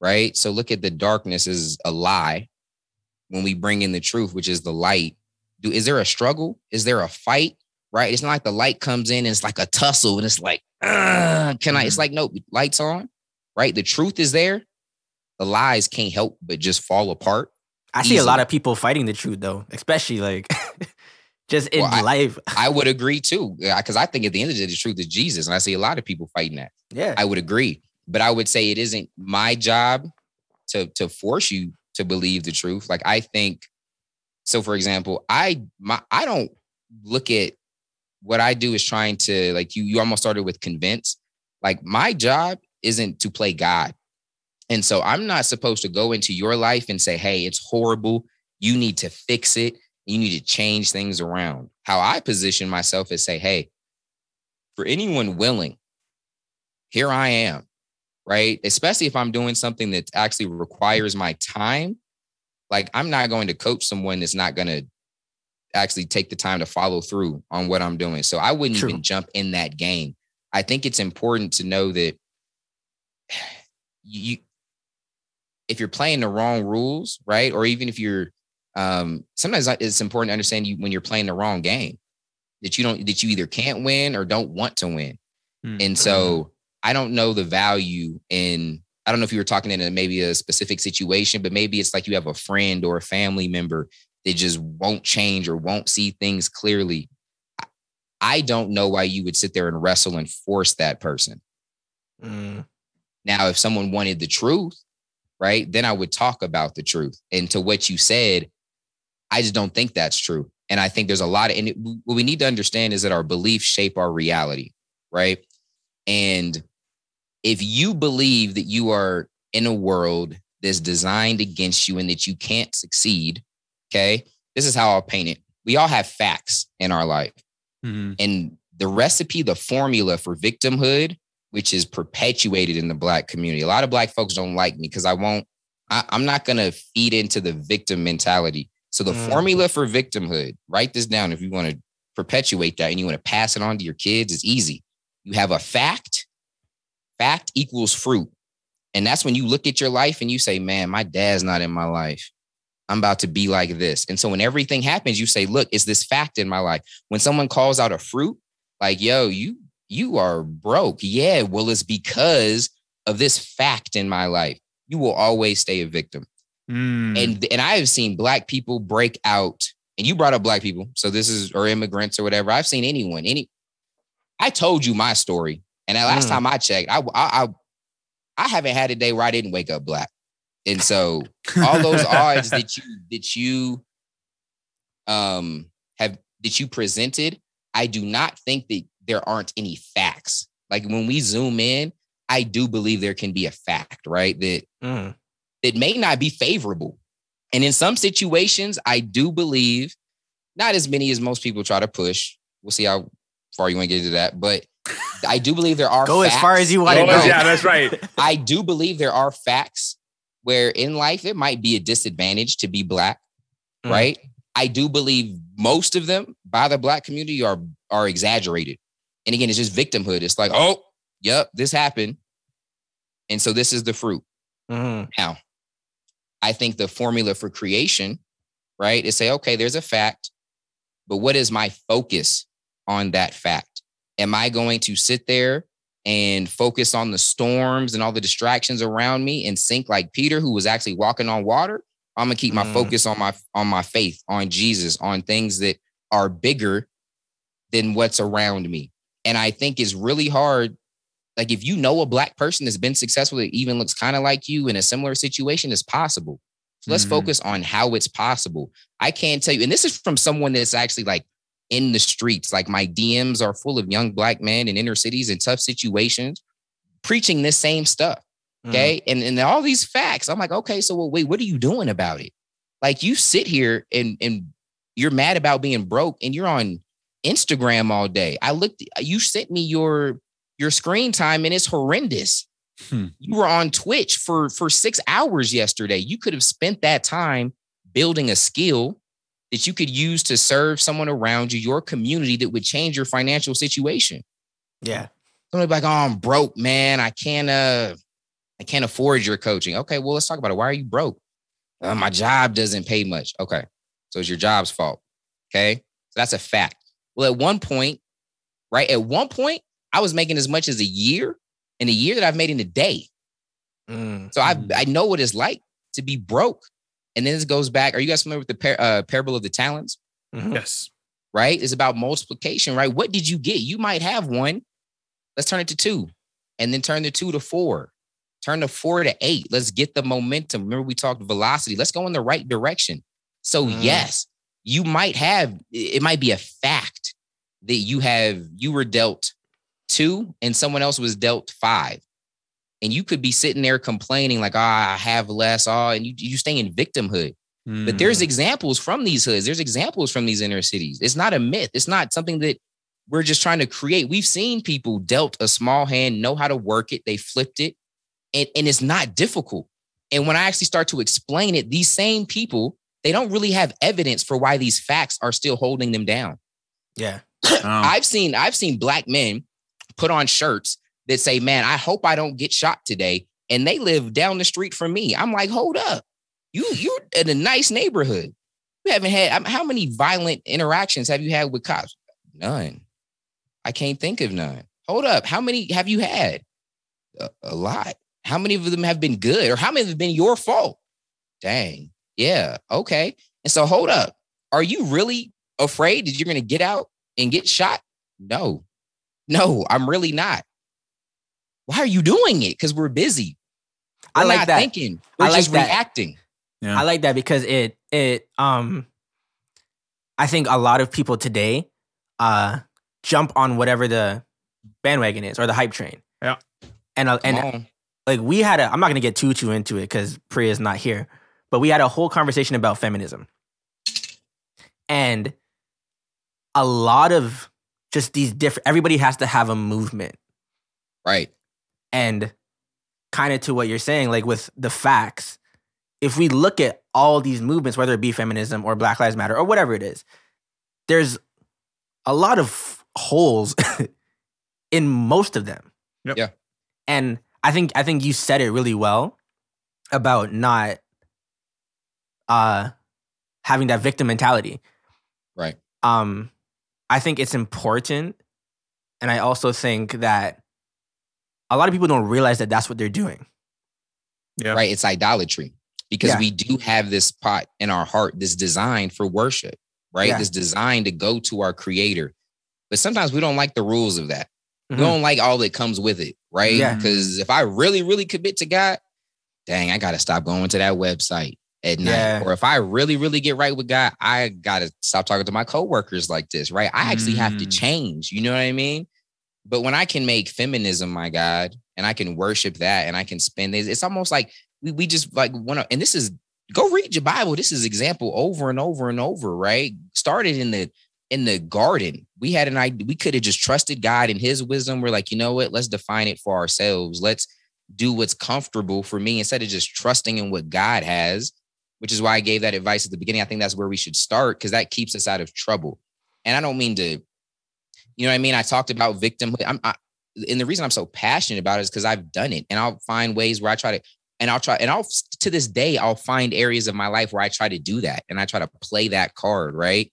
right? So look at the darkness as a lie when we bring in the truth, which is the light. Do is there a struggle? Is there a fight? Right? It's not like the light comes in and it's like a tussle and it's like, "Ugh, can I? It's mm-hmm. like, no, lights on, right? The truth is there. The lies can't help but just fall apart. i see a lot of people fighting the truth though especially like just in Well, I- life I would agree too, because I think at the end of the day, the truth is Jesus, and I see a lot of people fighting that. yeah I would agree, but I would say it isn't my job to to force you to believe the truth. Like I think, so for example, I my I don't look at what I do is trying to like you. You almost started with convince. Like my job isn't to play God, and so I'm not supposed to go into your life and say, "Hey, it's horrible. You need to fix it. You need to change things around." How I position myself is say, "Hey." For anyone willing here I am, right? Especially if I'm doing something that actually requires my time. Like I'm not going to coach someone that's not going to actually take the time to follow through on what I'm doing. So I wouldn't True. even jump in that game. I think it's important to know that you if you're playing the wrong rules, right? Or even if you're um sometimes it's important to understand you when you're playing the wrong game that you don't that you either can't win or don't want to win. Hmm. And so I don't know the value in, I don't know if you were talking in a, maybe a specific situation, but maybe it's like you have a friend or a family member that just won't change or won't see things clearly. I- I don't know why you would sit there and wrestle and force that person. Mm, Now, if someone wanted the truth, right, then I would talk about the truth. And to what you said, I just don't think that's true. And I think there's a lot of, and it, what we need to understand is that our beliefs shape our reality, right? And if you believe that you are in a world that's designed against you and that you can't succeed, okay, this is how I'll paint it. We all have facts in our life. Mhm. And the recipe, the formula for victimhood, which is perpetuated in the black community. A lot of black folks don't like me because I won't, I, I'm not going to feed into the victim mentality. So the Mm. formula for victimhood, write this down if you want to perpetuate that and you want to pass it on to your kids, it's easy. You have a fact, fact equals fruit. And that's when you look at your life and you say, man, my dad's not in my life. I'm about to be like this. And so when everything happens, you say, look, is this fact in my life? When someone calls out a fruit, like, yo, you you are broke. Yeah, well, it's because of this fact in my life. You will always stay a victim. Mm. And and I have seen black people break out. And you brought up black people, so this is or immigrants or whatever. I've seen anyone, any I told you my story, and the last Mm. time I checked, I, I I I haven't had a day where I didn't wake up black, and so all those odds that you that you um have that you presented, I do not think that there aren't any facts. Like when we zoom in, I do believe there can be a fact, right? That Mm. That may not be favorable. And in some situations, I do believe not as many as most people try to push. We'll see how far you want to get into that, but I do believe there are Go as far facts as you Oh, wanna go. life- yeah, that's right. I do believe there are facts where in life it might be a disadvantage to be black, Mm. right? I do believe most of them by the black community are are exaggerated. And again, it's just victimhood. It's like, oh, yep, this happened. And so this is the fruit. Mhm. Now, I think the formula for creation, right, is say, okay, there's a fact, but what is my focus on that fact? Am I going to sit there and focus on the storms and all the distractions around me and sink like Peter, who was actually walking on water? I'm gonna keep my Mm. focus on my on my faith, on Jesus, on things that are bigger than what's around me. And I think it's really hard like if you know a black person that's been successful that even looks kind of like you in a similar situation it's possible. So let's Mhm. focus on how it's possible. I can't tell you and this is from someone that's actually like in the streets like my dms are full of young black men in inner cities in tough situations preaching this same stuff Mm. okay? And and all these facts. I'm like okay so well, wait what are you doing about it? Like you sit here and and you're mad about being broke and you're on instagram all day. I looked you sent me your your screen time and it's horrendous Hmm. you were on twitch for for six hours yesterday you could have spent that time building a skill that you could use to serve someone around you your community that would change your financial situation Yeah. Somebody like, oh, I'm broke, man. I can't uh I can't afford your coaching. Okay, well, let's talk about it. Why are you broke? "Uh, my job doesn't pay much. Okay. So it's your job's fault. Okay. So that's a fact. Well, at one point, right? At one point, I was making as much as a year in a year that I've made in a day. Mm. So I Mhm. I know what it's like to be broke. And then this goes back. Are you guys familiar with the par- uh, parable of the talents? Mhm. Yes. right? It's about multiplication, right? What did you get? You might have one. Let's turn it to two and then turn the two to four. Turn the four to eight. Let's get the momentum. Remember, we talked velocity. Let's go in the right direction. So, Mm. yes, you might have, it might be a fact that you have, you were dealt two and someone else was dealt five. And you could be sitting there complaining, like, ah, I have less, ah, and you, you stay in victimhood. But there's Mm. examples from these hoods. There's examples from these inner cities. It's not a myth. It's not something that we're just trying to create. We've seen people dealt a small hand, know how to work it, they flipped it, and, and it's not difficult. And when I actually start to explain it, these same people, they don't really have evidence for why these facts are still holding them down. Yeah. Oh. I've seen I've seen black men put on shirts that say, "Man, I hope I don't get shot today," and they live down the street from me. I'm like, "Hold up, you you're in a nice neighborhood. You haven't had um, how many violent interactions have you had with cops? None. I can't think of none. Hold up, how many have you had? A, a lot. How many of them have been good, or how many have been your fault? Dang. Yeah. Okay. And so, hold up. Are you really afraid that you're going to get out and get shot? No, no, I'm really not. Why are you doing it? Because we're busy. I We're like not that. thinking. We're I like just that. reacting. Yeah. I like that because it it um I think a lot of people today uh jump on whatever the bandwagon is or the hype train. Yeah. And uh, and on. like we had a I'm not going to get too too into it cuz Priya's not here. But we had a whole conversation about feminism. And a lot of just these different everybody has to have a movement Right. and kind of to what you're saying, like with the facts, if we look at all these movements, whether it be feminism or Black Lives Matter or whatever it is, there's a lot of holes in most of them. Yep. Yeah. And I think I think you said it really well about not uh having that victim mentality. Right. Um I think it's important and I also think that a lot of people don't realize that that's what they're doing. Yeah. Right. It's idolatry because Yeah. we do have this pot in our heart this design for worship, right? Yeah. That's designed to go to our creator. But sometimes we don't like the rules of that. Mhm. We don't like all that comes with it, right? Yeah. Because if I really, really commit to God, dang, I gotta stop going to that website at night. Yeah. Or if I really, really get right with God, I gotta stop talking to my coworkers like this, right? I actually have to Mm. change. You know what I mean? But when I can make feminism my God and I can worship that and I can spend it, it's almost like we, we just like want to, and this is go read your Bible. This is example over and over and over, right? Started in the in the garden. We had an idea, we could have just trusted God and his wisdom. We're like, you know what? Let's define it for ourselves. Let's do what's comfortable for me instead of just trusting in what God has, which is why I gave that advice at the beginning. I think that's where we should start because that keeps us out of trouble. And I don't mean to, you know what I mean? I talked about victimhood. I'm I, and the reason I'm so passionate about it is because I've done it and I'll find ways where I try to and I'll try and I'll to this day I'll find areas of my life where I try to do that and I try to play that card, right?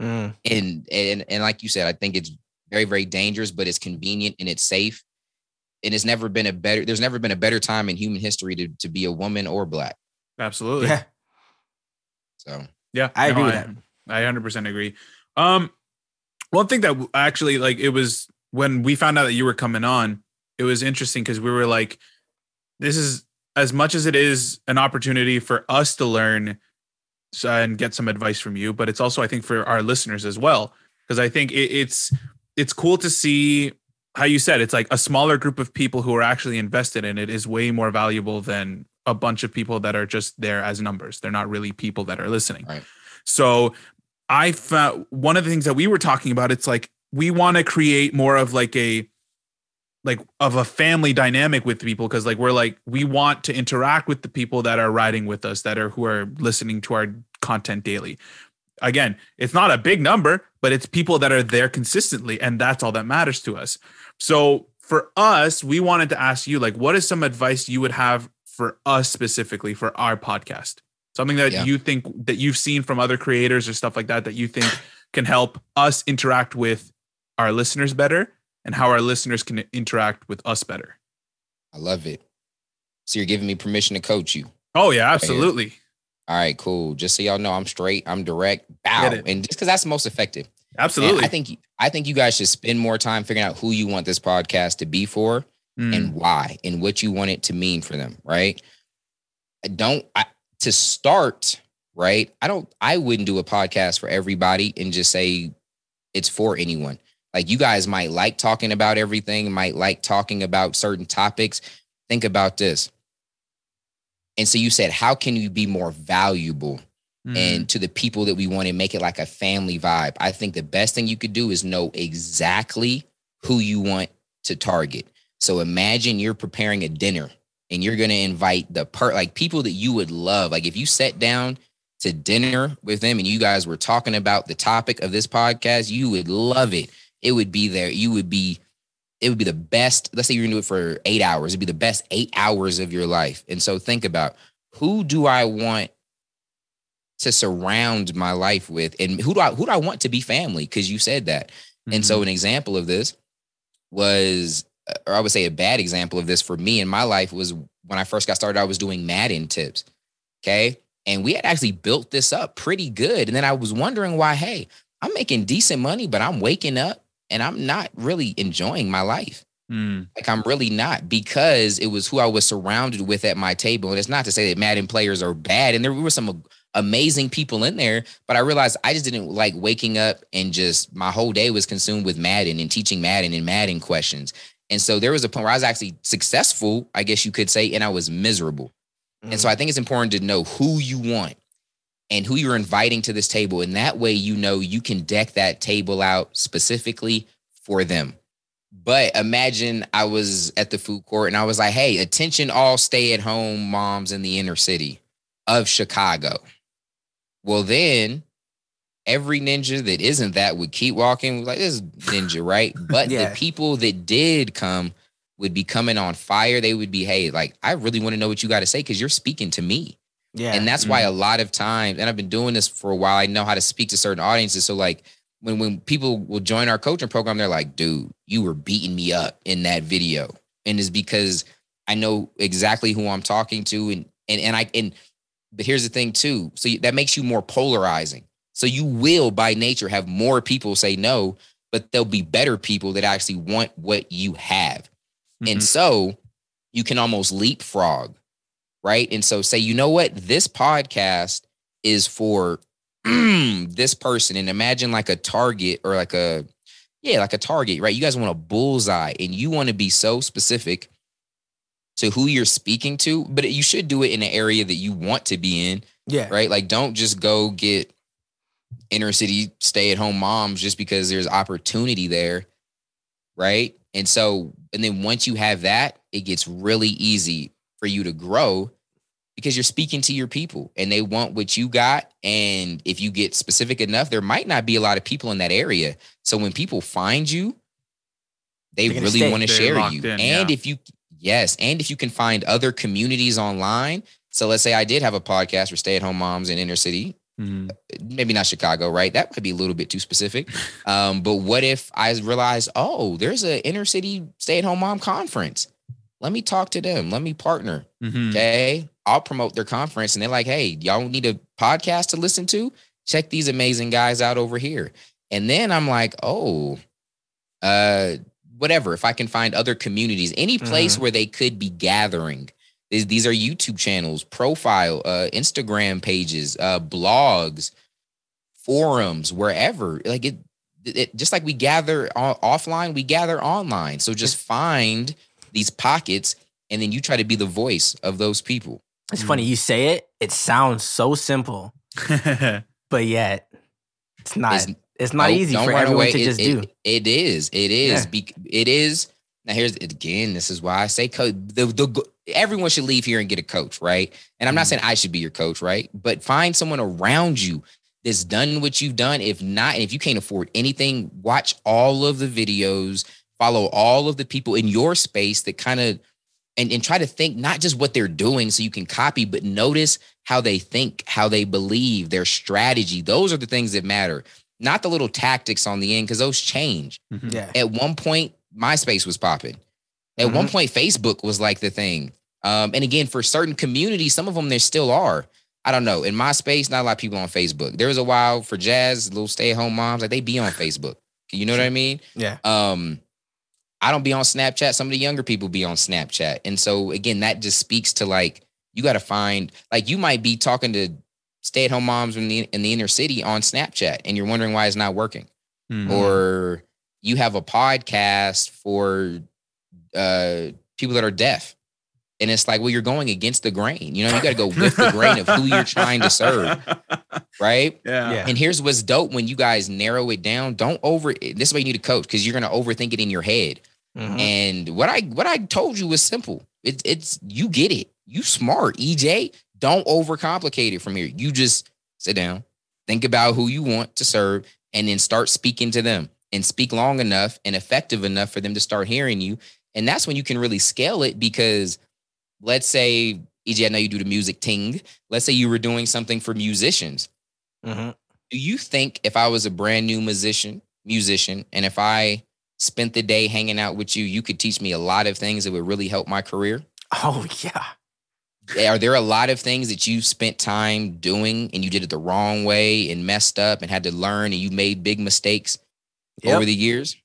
Mm. and and and like you said, I think it's very very dangerous, but it's convenient and it's safe. And it's never been a better. There's never been a better time in human history to to be a woman or black. Absolutely. Yeah. So Yeah, I agree with I, that. I 100% agree. Um, one thing that actually, like, it was when we found out that you were coming on, it was interesting because we were like, this is as much as it is an opportunity for us to learn and get some advice from you, but it's also, I think, for our listeners as well. Because I think it, it's it's cool to see how you said it's like a smaller group of people who are actually invested in it is way more valuable than a bunch of people that are just there as numbers. They're not really people that are listening. Right. So I found one of the things that we were talking about, it's like we want to create more of like a like of a family dynamic with people because like we're like we want to interact with the people that are riding with us that are who are listening to our content daily again it's not a big number but it's people that are there consistently and that's all that matters to us so for us we wanted to ask you like what is some advice you would have for us specifically for our podcast something that Yeah. you think that you've seen from other creators or stuff like that that you think can help us interact with our listeners better and how our listeners can interact with us better I love it. So you're giving me permission to coach you. oh yeah absolutely All right, cool. Just so y'all know, I'm straight. I'm direct. Bow. And just because that's most effective. And absolutely I think I think you guys should spend more time figuring out who you want this podcast to be for. Mm, and why and what you want it to mean for them, right? I don't I, to start, right? I don't I wouldn't do a podcast for everybody and just say it's for anyone. Like you guys might like talking about everything, might like talking about certain topics. Think about this. And so you said, how can you be more valuable mm, and to the people that we want to make it like a family vibe. I think the best thing you could do is know exactly who you want to target. So imagine you're preparing a dinner and you're going to invite the part like people that you would love. Like if you sat down to dinner with them and you guys were talking about the topic of this podcast, you would love it. It would be there. You would be it would be the best. Let's say you're gonna do it for eight hours. It'd be the best eight hours of your life. And so think about who do I want to surround my life with and who do I who do I want to be family because you said that. And so mhm. an example of this was or I would say a bad example of this for me in my life was when I first got started I was doing Madden tips. Okay? And we had actually built this up pretty good and then I was wondering why hey, I'm making decent money but I'm waking up and I'm not really enjoying my life. Mm, Like I'm really not because it was who I was surrounded with at my table. And it's not to say that Madden players are bad, and there were some amazing people in there, but I realized I just didn't like waking up and just my whole day was consumed with Madden and teaching Madden and Madden questions. And so there was a point where I was actually successful, I guess you could say, and I was miserable. And so I mm. think it's important to know who you want and who you're inviting to this table. And that way, you know, you can deck that table out specifically for them. But imagine I was at the food court and I was like, hey, attention, all stay at home moms in the inner city of Chicago. Well, then every ninja that isn't that would keep walking, like, this is ninja, right? But Yeah. the people that did come would be coming on fire. They would be, hey, like, I really want to know what you got to say because you're speaking to me. yeah. And that's why mm. a lot of times, and I've been doing this for a while, I know how to speak to certain audiences. So like when when people will join our coaching program, they're like, dude, you were beating me up in that video. And it's because I know exactly who I'm talking to. And and and I and but here's the thing too. So that makes you more polarizing. So you will by nature have more people say no but there'll be better people that actually want what you have. And Mhm. so you can almost leapfrog, right? And so say, you know what? This podcast is for this person. And imagine like a target or like a, yeah, like a target, right? You guys want a bullseye and you want to be so specific to who you're speaking to, but you should do it in an area that you want to be in, Yeah. right? Like don't just go get inner city stay at home moms just because there's opportunity there, right? And so, and then once you have that, it gets really easy for you to grow because you're speaking to your people and they want what you got. And if you get specific enough, there might not be a lot of people in that area. So when people find you, they really want to share locked you. in, and yeah. if you, yes, and if you can find other communities online. So let's say I did have a podcast for stay at home moms in inner city Mhm. maybe not Chicago, right? That might be a little bit too specific. Um, but what if I realized, oh, there's an inner city stay at home mom conference? Let me talk to them. Let me partner. Mhm. Okay. I'll promote their conference. And they're like, hey, y'all need a podcast to listen to? Check these amazing guys out over here. And then I'm like, oh, uh, whatever. If I can find other communities, any place where they could be gathering. These, these are YouTube channels, profile, uh, Instagram pages, uh, blogs, forums, wherever. Like it, it just like we gather o- offline, we gather online. So just find these pockets and then you try to be the voice of those people. It's funny you say it. It sounds so simple, but yet it's not. It's- It's, not easy for everyone away. to It- just it- do. It is. It is. Yeah. Bec- It is. Now here's again. This is why I say coach. The, the everyone should leave here and get a coach, right? And I'm not Mhm. saying I should be your coach, right? But find someone around you that's done what you've done. If not, and if you can't afford anything, watch all of the videos. Follow all of the people in your space that kind of and, and try to think not just what they're doing so you can copy, but notice how they think, how they believe, their strategy. Those are the things that matter, not the little tactics on the end, because those change. Mhm. Yeah. At one point, MySpace was popping. At one point, Facebook was like the thing. Um, and again, for certain communities, some of them there still are. I don't know. In my space, not a lot of people on Facebook. There was a while for jazz, little stay-at-home moms, like they be on Facebook. You know what I mean? Yeah. Um, I don't be on Snapchat. Some of the younger people be on Snapchat. And so again, that just speaks to like you got to find like you might be talking to stay-at-home moms in the in the inner city on Snapchat and you're wondering why it's not working. Mhm. Or you have a podcast for uh people that are deaf. And it's like, well, you're going against the grain. You know, you got to go with the grain of who you're trying to serve, right? Yeah. Yeah. And here's what's dope when you guys narrow it down. Don't over this is why you need a coach because you're gonna overthink it in your head. Mhm. And what I what I told you was simple. It's it's you get it. You smart, EJ. Don't overcomplicate it from here. You just sit down, think about who you want to serve, and then start speaking to them and speak long enough and effective enough for them to start hearing you. And that's when you can really scale it because let's say, EJ, I know you do the music ting. Let's say you were doing something for musicians Mhm. do you think if I was a brand new musician, musician, and if I spent the day hanging out with you, you could teach me a lot of things that would really help my career? Oh yeah. Are there a lot of things that you spent time doing and you did it the wrong way and messed up and had to learn and you made big mistakes Yep. over the years?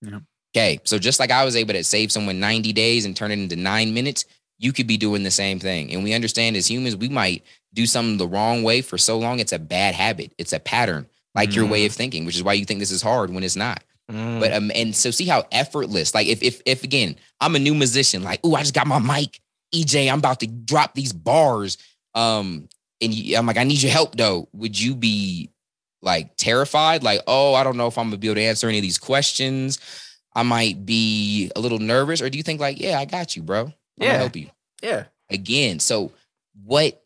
Yeah. Okay. So just like I was able to save someone 90 days and turn it into nine minutes, you could be doing the same thing. And we understand as humans, we might do something the wrong way for so long. It's a bad habit. It's a pattern, like your way of thinking, which is why you think this is hard when it's not. Mm. But um, and so see how effortless. Like if if if again, I'm a new musician, like, oh, I just got my mic. EJ, I'm about to drop these bars. Um, and you, I'm like, I need your help though. Would you be like terrified? Like, oh, I don't know if I'm gonna be able to answer any of these questions. I might be a little nervous, or do you think like, yeah, I got you, bro. I'm Yeah. gonna help you yeah. again. So what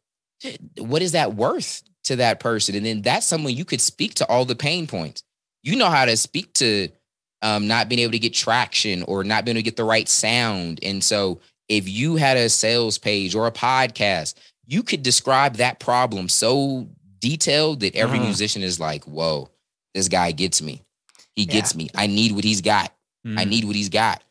what is that worth to that person? And then that's someone you could speak to all the pain points. You know how to speak to um, not being able to get traction or not being able to get the right sound. And so if you had a sales page or a podcast, you could describe that problem so detailed that every Mhm. musician is like, whoa, this guy gets me. He Yeah. gets me. I need what he's got. I Mhm. need what he's got.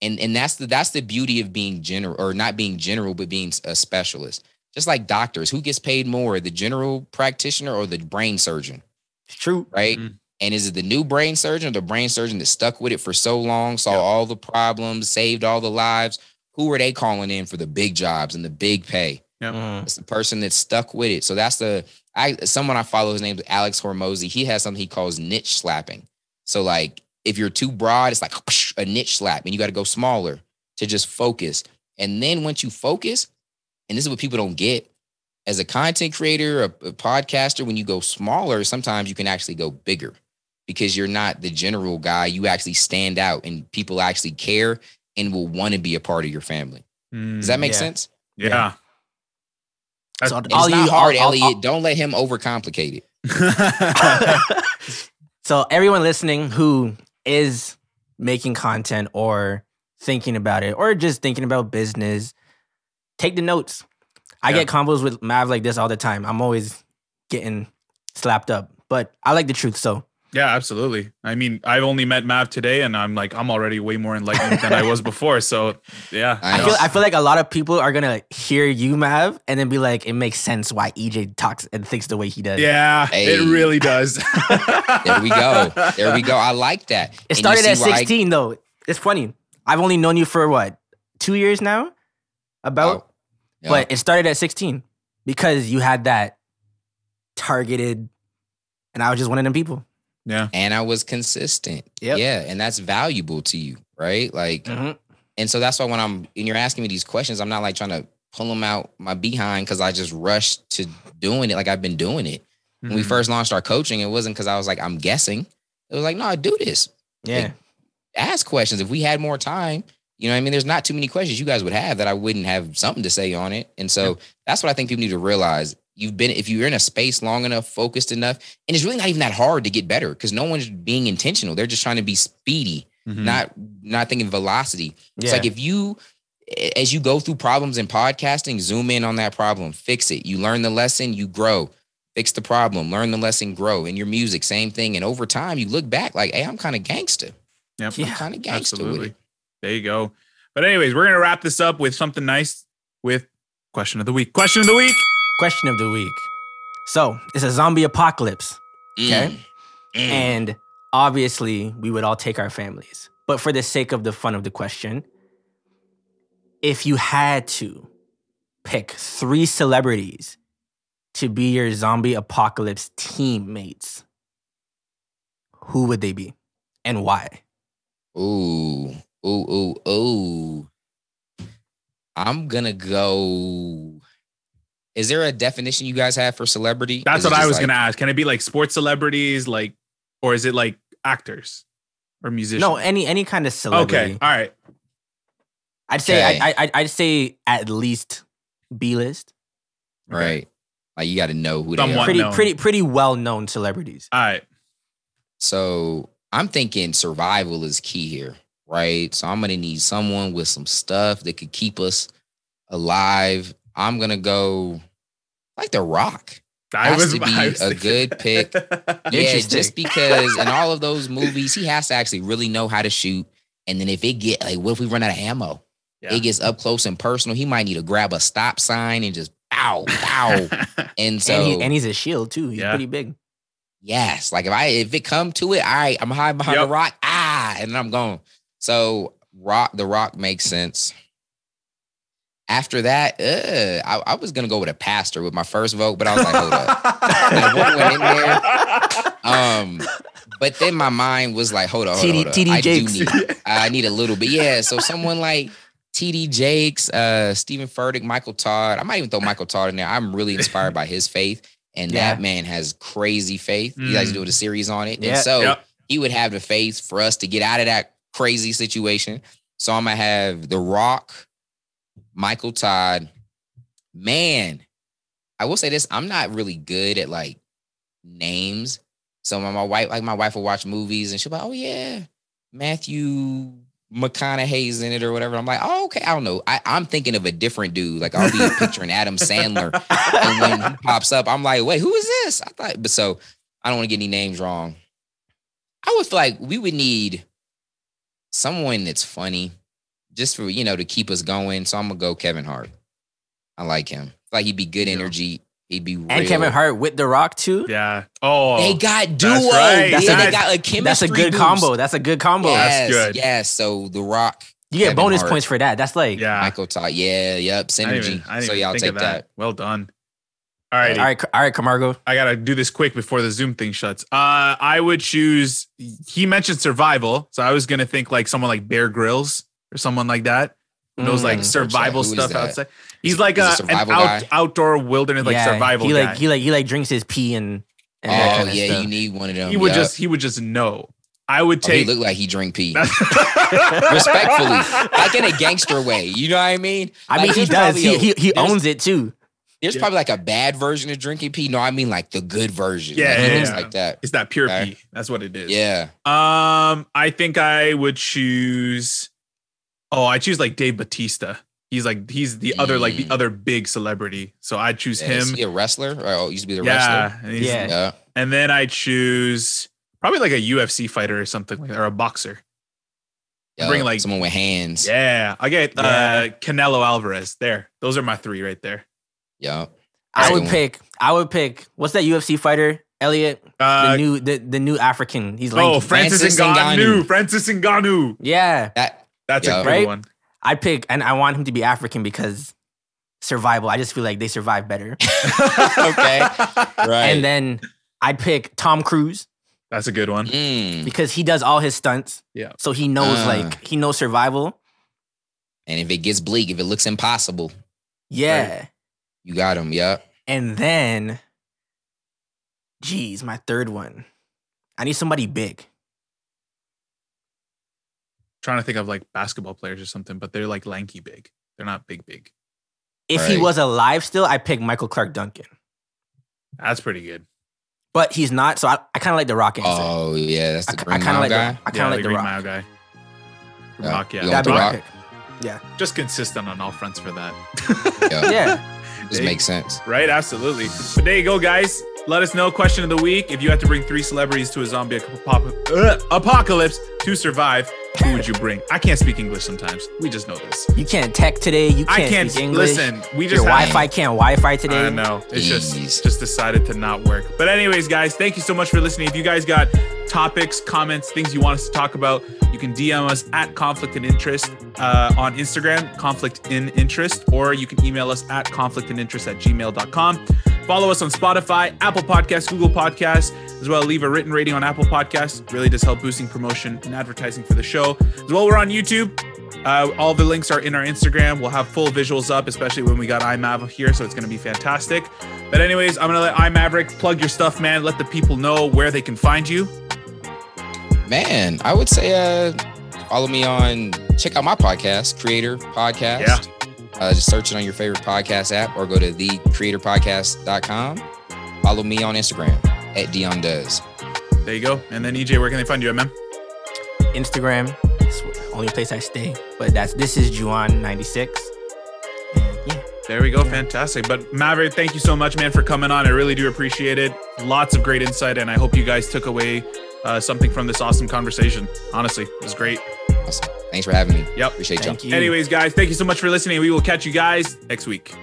And and that's the that's the beauty of being general or not being general, but being a specialist. Just like doctors, who gets paid more, the general practitioner or the brain surgeon, It's true. right? Mhm. And is it the new brain surgeon or the brain surgeon that stuck with it for so long, saw Yeah. all the problems, saved all the lives? Who are they calling in for the big jobs and the big pay? Mhm. It's the person that stuck with it. So that's the I someone I follow. His name's Alex Hormozi. He has something he calls niche slapping. So like if you're too broad, it's like a niche slap, and you got to go smaller to just focus. And then once you focus, and this is what people don't get, as a content creator, a, a podcaster, when you go smaller, sometimes you can actually go bigger because you're not the general guy. You actually stand out, and people actually care and will want to be a part of your family. Does that make Yeah. sense? Mm, yeah. Uh, so And all it's you, not hard, all- all- Elliot. Don't let him overcomplicate it. So everyone listening who is making content or thinking about it or just thinking about business, take the notes. I Yeah. get combos with Mav like this all the time. I'm always getting slapped up, but I like the truth. So Yeah, absolutely. I mean, I've only met Mav today, and I'm like, I'm already way more enlightened than I was before. So, yeah, I I feel I feel like a lot of people are gonna hear you, Mav, and then be like, it makes sense why EJ talks and thinks the way he does. yeah, Hey. it really does. There we go. There we go. I like that. It And started at why I- 16 though. It's funny. I've only known you for what two years now, about. Oh, yeah. But it started at 16 because you had that targeted, and I was just one of them people. Yeah, and I was consistent. Yep. Yeah, and that's valuable to you, right? Like, Mhm. and so that's why when I'm and you're asking me these questions, I'm not like trying to pull them out my behind because I just rushed to doing it like I've been doing it. When we Mhm. first launched our coaching, it wasn't because I was like, I'm guessing. It was like, no, do this. Yeah. Ask questions. If we had more time, you know what I mean? There's not too many questions you guys would have that I wouldn't have something to say on it. And so that's what I think people need to realize. You've been, if you're in a space long enough, focused enough, and it's really not even that hard to get better because no one's being intentional. They're just trying to be speedy, Mhm. not not thinking velocity. It's like if you, as you go through problems in podcasting, zoom in on that problem, fix it. You learn the lesson, you grow. Fix the problem, learn the lesson, grow. In your music, same thing. And over time, you look back like, hey, I'm kind of gangster. Yep. Yeah. I'm kind of gangster with Absolutely. it. There you go. But anyways, we're gonna wrap this up with something nice with question of the week. Question of the week. Question of the week. So it's a zombie apocalypse, Okay. Mm. and obviously we would all take our families. But for the sake of the fun of the question, if you had to pick three celebrities to be your zombie apocalypse teammates, who would they be and why? Ooh, ooh, ooh, ooh. I'm gonna go. Is there a definition you guys have for celebrity? That's Is what I was like- gonna ask. Can it be like sports celebrities, like, or is it like actors or musicians? No, any any kind of celebrity. Okay. All right. I'd say Okay. I, I I'd say at least B list. Okay. Right. Like you got to know who they are. Pretty known. pretty pretty well known celebrities. All right. So I'm thinking survival is key here, right? So I'm gonna need someone with some stuff that could keep us alive. I'm gonna go like The Rock. I Has was to be I was a thinking- good pick. Yeah, just because in all of those movies, he has to actually really know how to shoot. And then if it get like, what if we run out of ammo? Yeah. It gets up close and personal. He might need to grab a stop sign and just bow, bow. and so and, he, and he's a shield too. He's Yeah. pretty big. Yes, like if I if it come to it, all right, I'm hiding behind Yep. the rock, ah, and then I'm gone. So rock, the rock makes sense. After that, uh, I, I was gonna go with a pastor with my first vote, but I was like, hold up. Now, what went in there? Um, but then my mind was like, hold on, hold on, TD hold on. I do Jakes. need, I need a little bit, yeah. So someone like TD Jakes, uh, Steven Furtick, Michael Todd. I might even throw Michael Todd in there. I'm really inspired by his faith, and Yeah. that man has crazy faith. You guys Mm. doing a series on it, Yeah. and so Yep. he would have the faith for us to get out of that crazy situation. So I'm gonna have The Rock, Michael Todd. Man, I will say this: I'm not really good at like names. So my, my wife, like my wife, will watch movies and she'll be like, "Oh yeah, Matthew McConaughey's in it or whatever." I'm like, "Oh okay, I don't know." I, I'm thinking of a different dude. Like I'll be picturing Adam Sandler, and when he pops up, I'm like, "Wait, who is this?" I thought, but so I don't want to get any names wrong. I would feel like we would need someone that's funny, just for you know to keep us going. So I'm gonna go Kevin Hart. I like him. Like he'd be good Yeah. energy. He'd be real. And Kevin Hart with The Rock too. Yeah. Oh, They got duo. That's right. Yeah, That's they a- got a chemistry. That's a good boost. combo. That's a good combo. Yes, That's good. Yes. So The Rock, You get Kevin bonus Hart. points for that. That's like yeah. Michael Todd. Yeah, yep. I didn't Synergy. even, I didn't so even yeah, I'll take of that. Well done. All right. all right, all right, Camargo. I gotta do this quick before the Zoom thing shuts. Uh, I would choose. He mentioned survival, so I was gonna think like someone like Bear Grylls or someone like that who knows like Mm. survival stuff that? outside. He's like he's a a, an out, outdoor wilderness like survival he guy. like he like he like drinks his pee and, and that Oh kind of yeah, stuff. you need one of them. he would Yup. just he would just know. I would Oh, he take. looked like he drink pee. Respectfully, like in a gangster way. You know what I mean? I Like, mean, he does. probably He a- he, he owns it too. There's Yeah. probably like a bad version of drinking pee. No, I mean like the good version. Yeah, like, he yeah, yeah. like that. It's that pure Okay. pee. That's what it is. Yeah. Um, I think I would choose. Oh, I choose like Dave Batista. He's like he's the other like the Mm. other big celebrity. So I choose yeah. Is him. he a wrestler? Or oh, used to be the Yeah, wrestler. and, he's- Yeah. Yeah. and then I choose probably like a UFC fighter or something like or a boxer. Yeah, Bring, like- someone with hands. Yeah, I get uh, Canelo Alvarez. There, those are my three right there. Yeah. I That's a would good one. pick. I would pick. What's that UFC fighter? Elliot, the Uh, new the, the new African. He's lanky. oh, Francis, Francis Ngannou. Ngannou. Francis Ngannou. yeah, That That's Yeah. a good Right? one. I pick, and I want him to be African because survival. I just feel like they survive better. okay. Right. And then I'd pick Tom Cruise That's a good one. Mm. because he does all his stunts. Yeah. So he knows Ah. like he knows survival. And if it gets bleak, if it looks impossible, Yeah. you got him. Yeah. And then, geez, my third one. I need somebody big. Trying to think of like basketball players or something, but they're like lanky big. They're not big big. If he was alive still, I pick Michael Clarke Duncan. That's pretty good. But he's not, so I, I kind of like the Rock answer. Oh yeah, that's I, the I Green kind of Mile like guy. the, I kind yeah, of like the Green Rock. Mile guy. Yeah. Rock, yeah. That'd be Rock? pick. Just consistent on all fronts for that. Yeah. Yeah. This makes sense. Right, absolutely. But there you go, guys. Let us know. Question of the week: If you had to bring three celebrities to a zombie uh, apocalypse to survive, who would you bring? I can't speak English sometimes. We just know this. You can't tech today. You can't, I can't speak English. listen. We Your just have, Wi-Fi can't Wi-Fi today. I know. It's just just decided to not work. But anyways, guys, thank you so much for listening. If you guys got topics, comments, things you want us to talk about, you can DM us at conflict and interest uh, on Instagram, conflict in interest, or you can email us at conflict and interest at gmail.com. Follow us on Spotify, Apple Podcasts, Google Podcasts, as well. Leave a written rating on Apple Podcasts. Really does help boosting promotion and advertising for the show. As well, we're on YouTube. Uh, all the links are in our Instagram. We'll have full visuals up, especially when we got iMav here, so it's going to be fantastic. But anyways, I'm going to let iMaverick plug your stuff, man. Let the people know where they can find you. Man, I would say uh follow me on check out my podcast, Creator Podcast. Yeah. Uh, just search it on your favorite podcast app or go to thecreatorpodcast.com. Follow me on Instagram at Dion Does. There you go. And then EJ, where can they find you, at, man? Instagram. It's the only place I stay. But that's this is Juan96. Yeah. There we go. Fantastic. But Maverick, thank you so much, man, for coming on. I really do appreciate it. Lots of great insight, and I hope you guys took away uh, something from this awesome conversation. Honestly, it was great. Awesome. Thanks for having me. Yep. Appreciate y'all. Thank you. Anyways, guys, thank you so much for listening. We will catch you guys next week.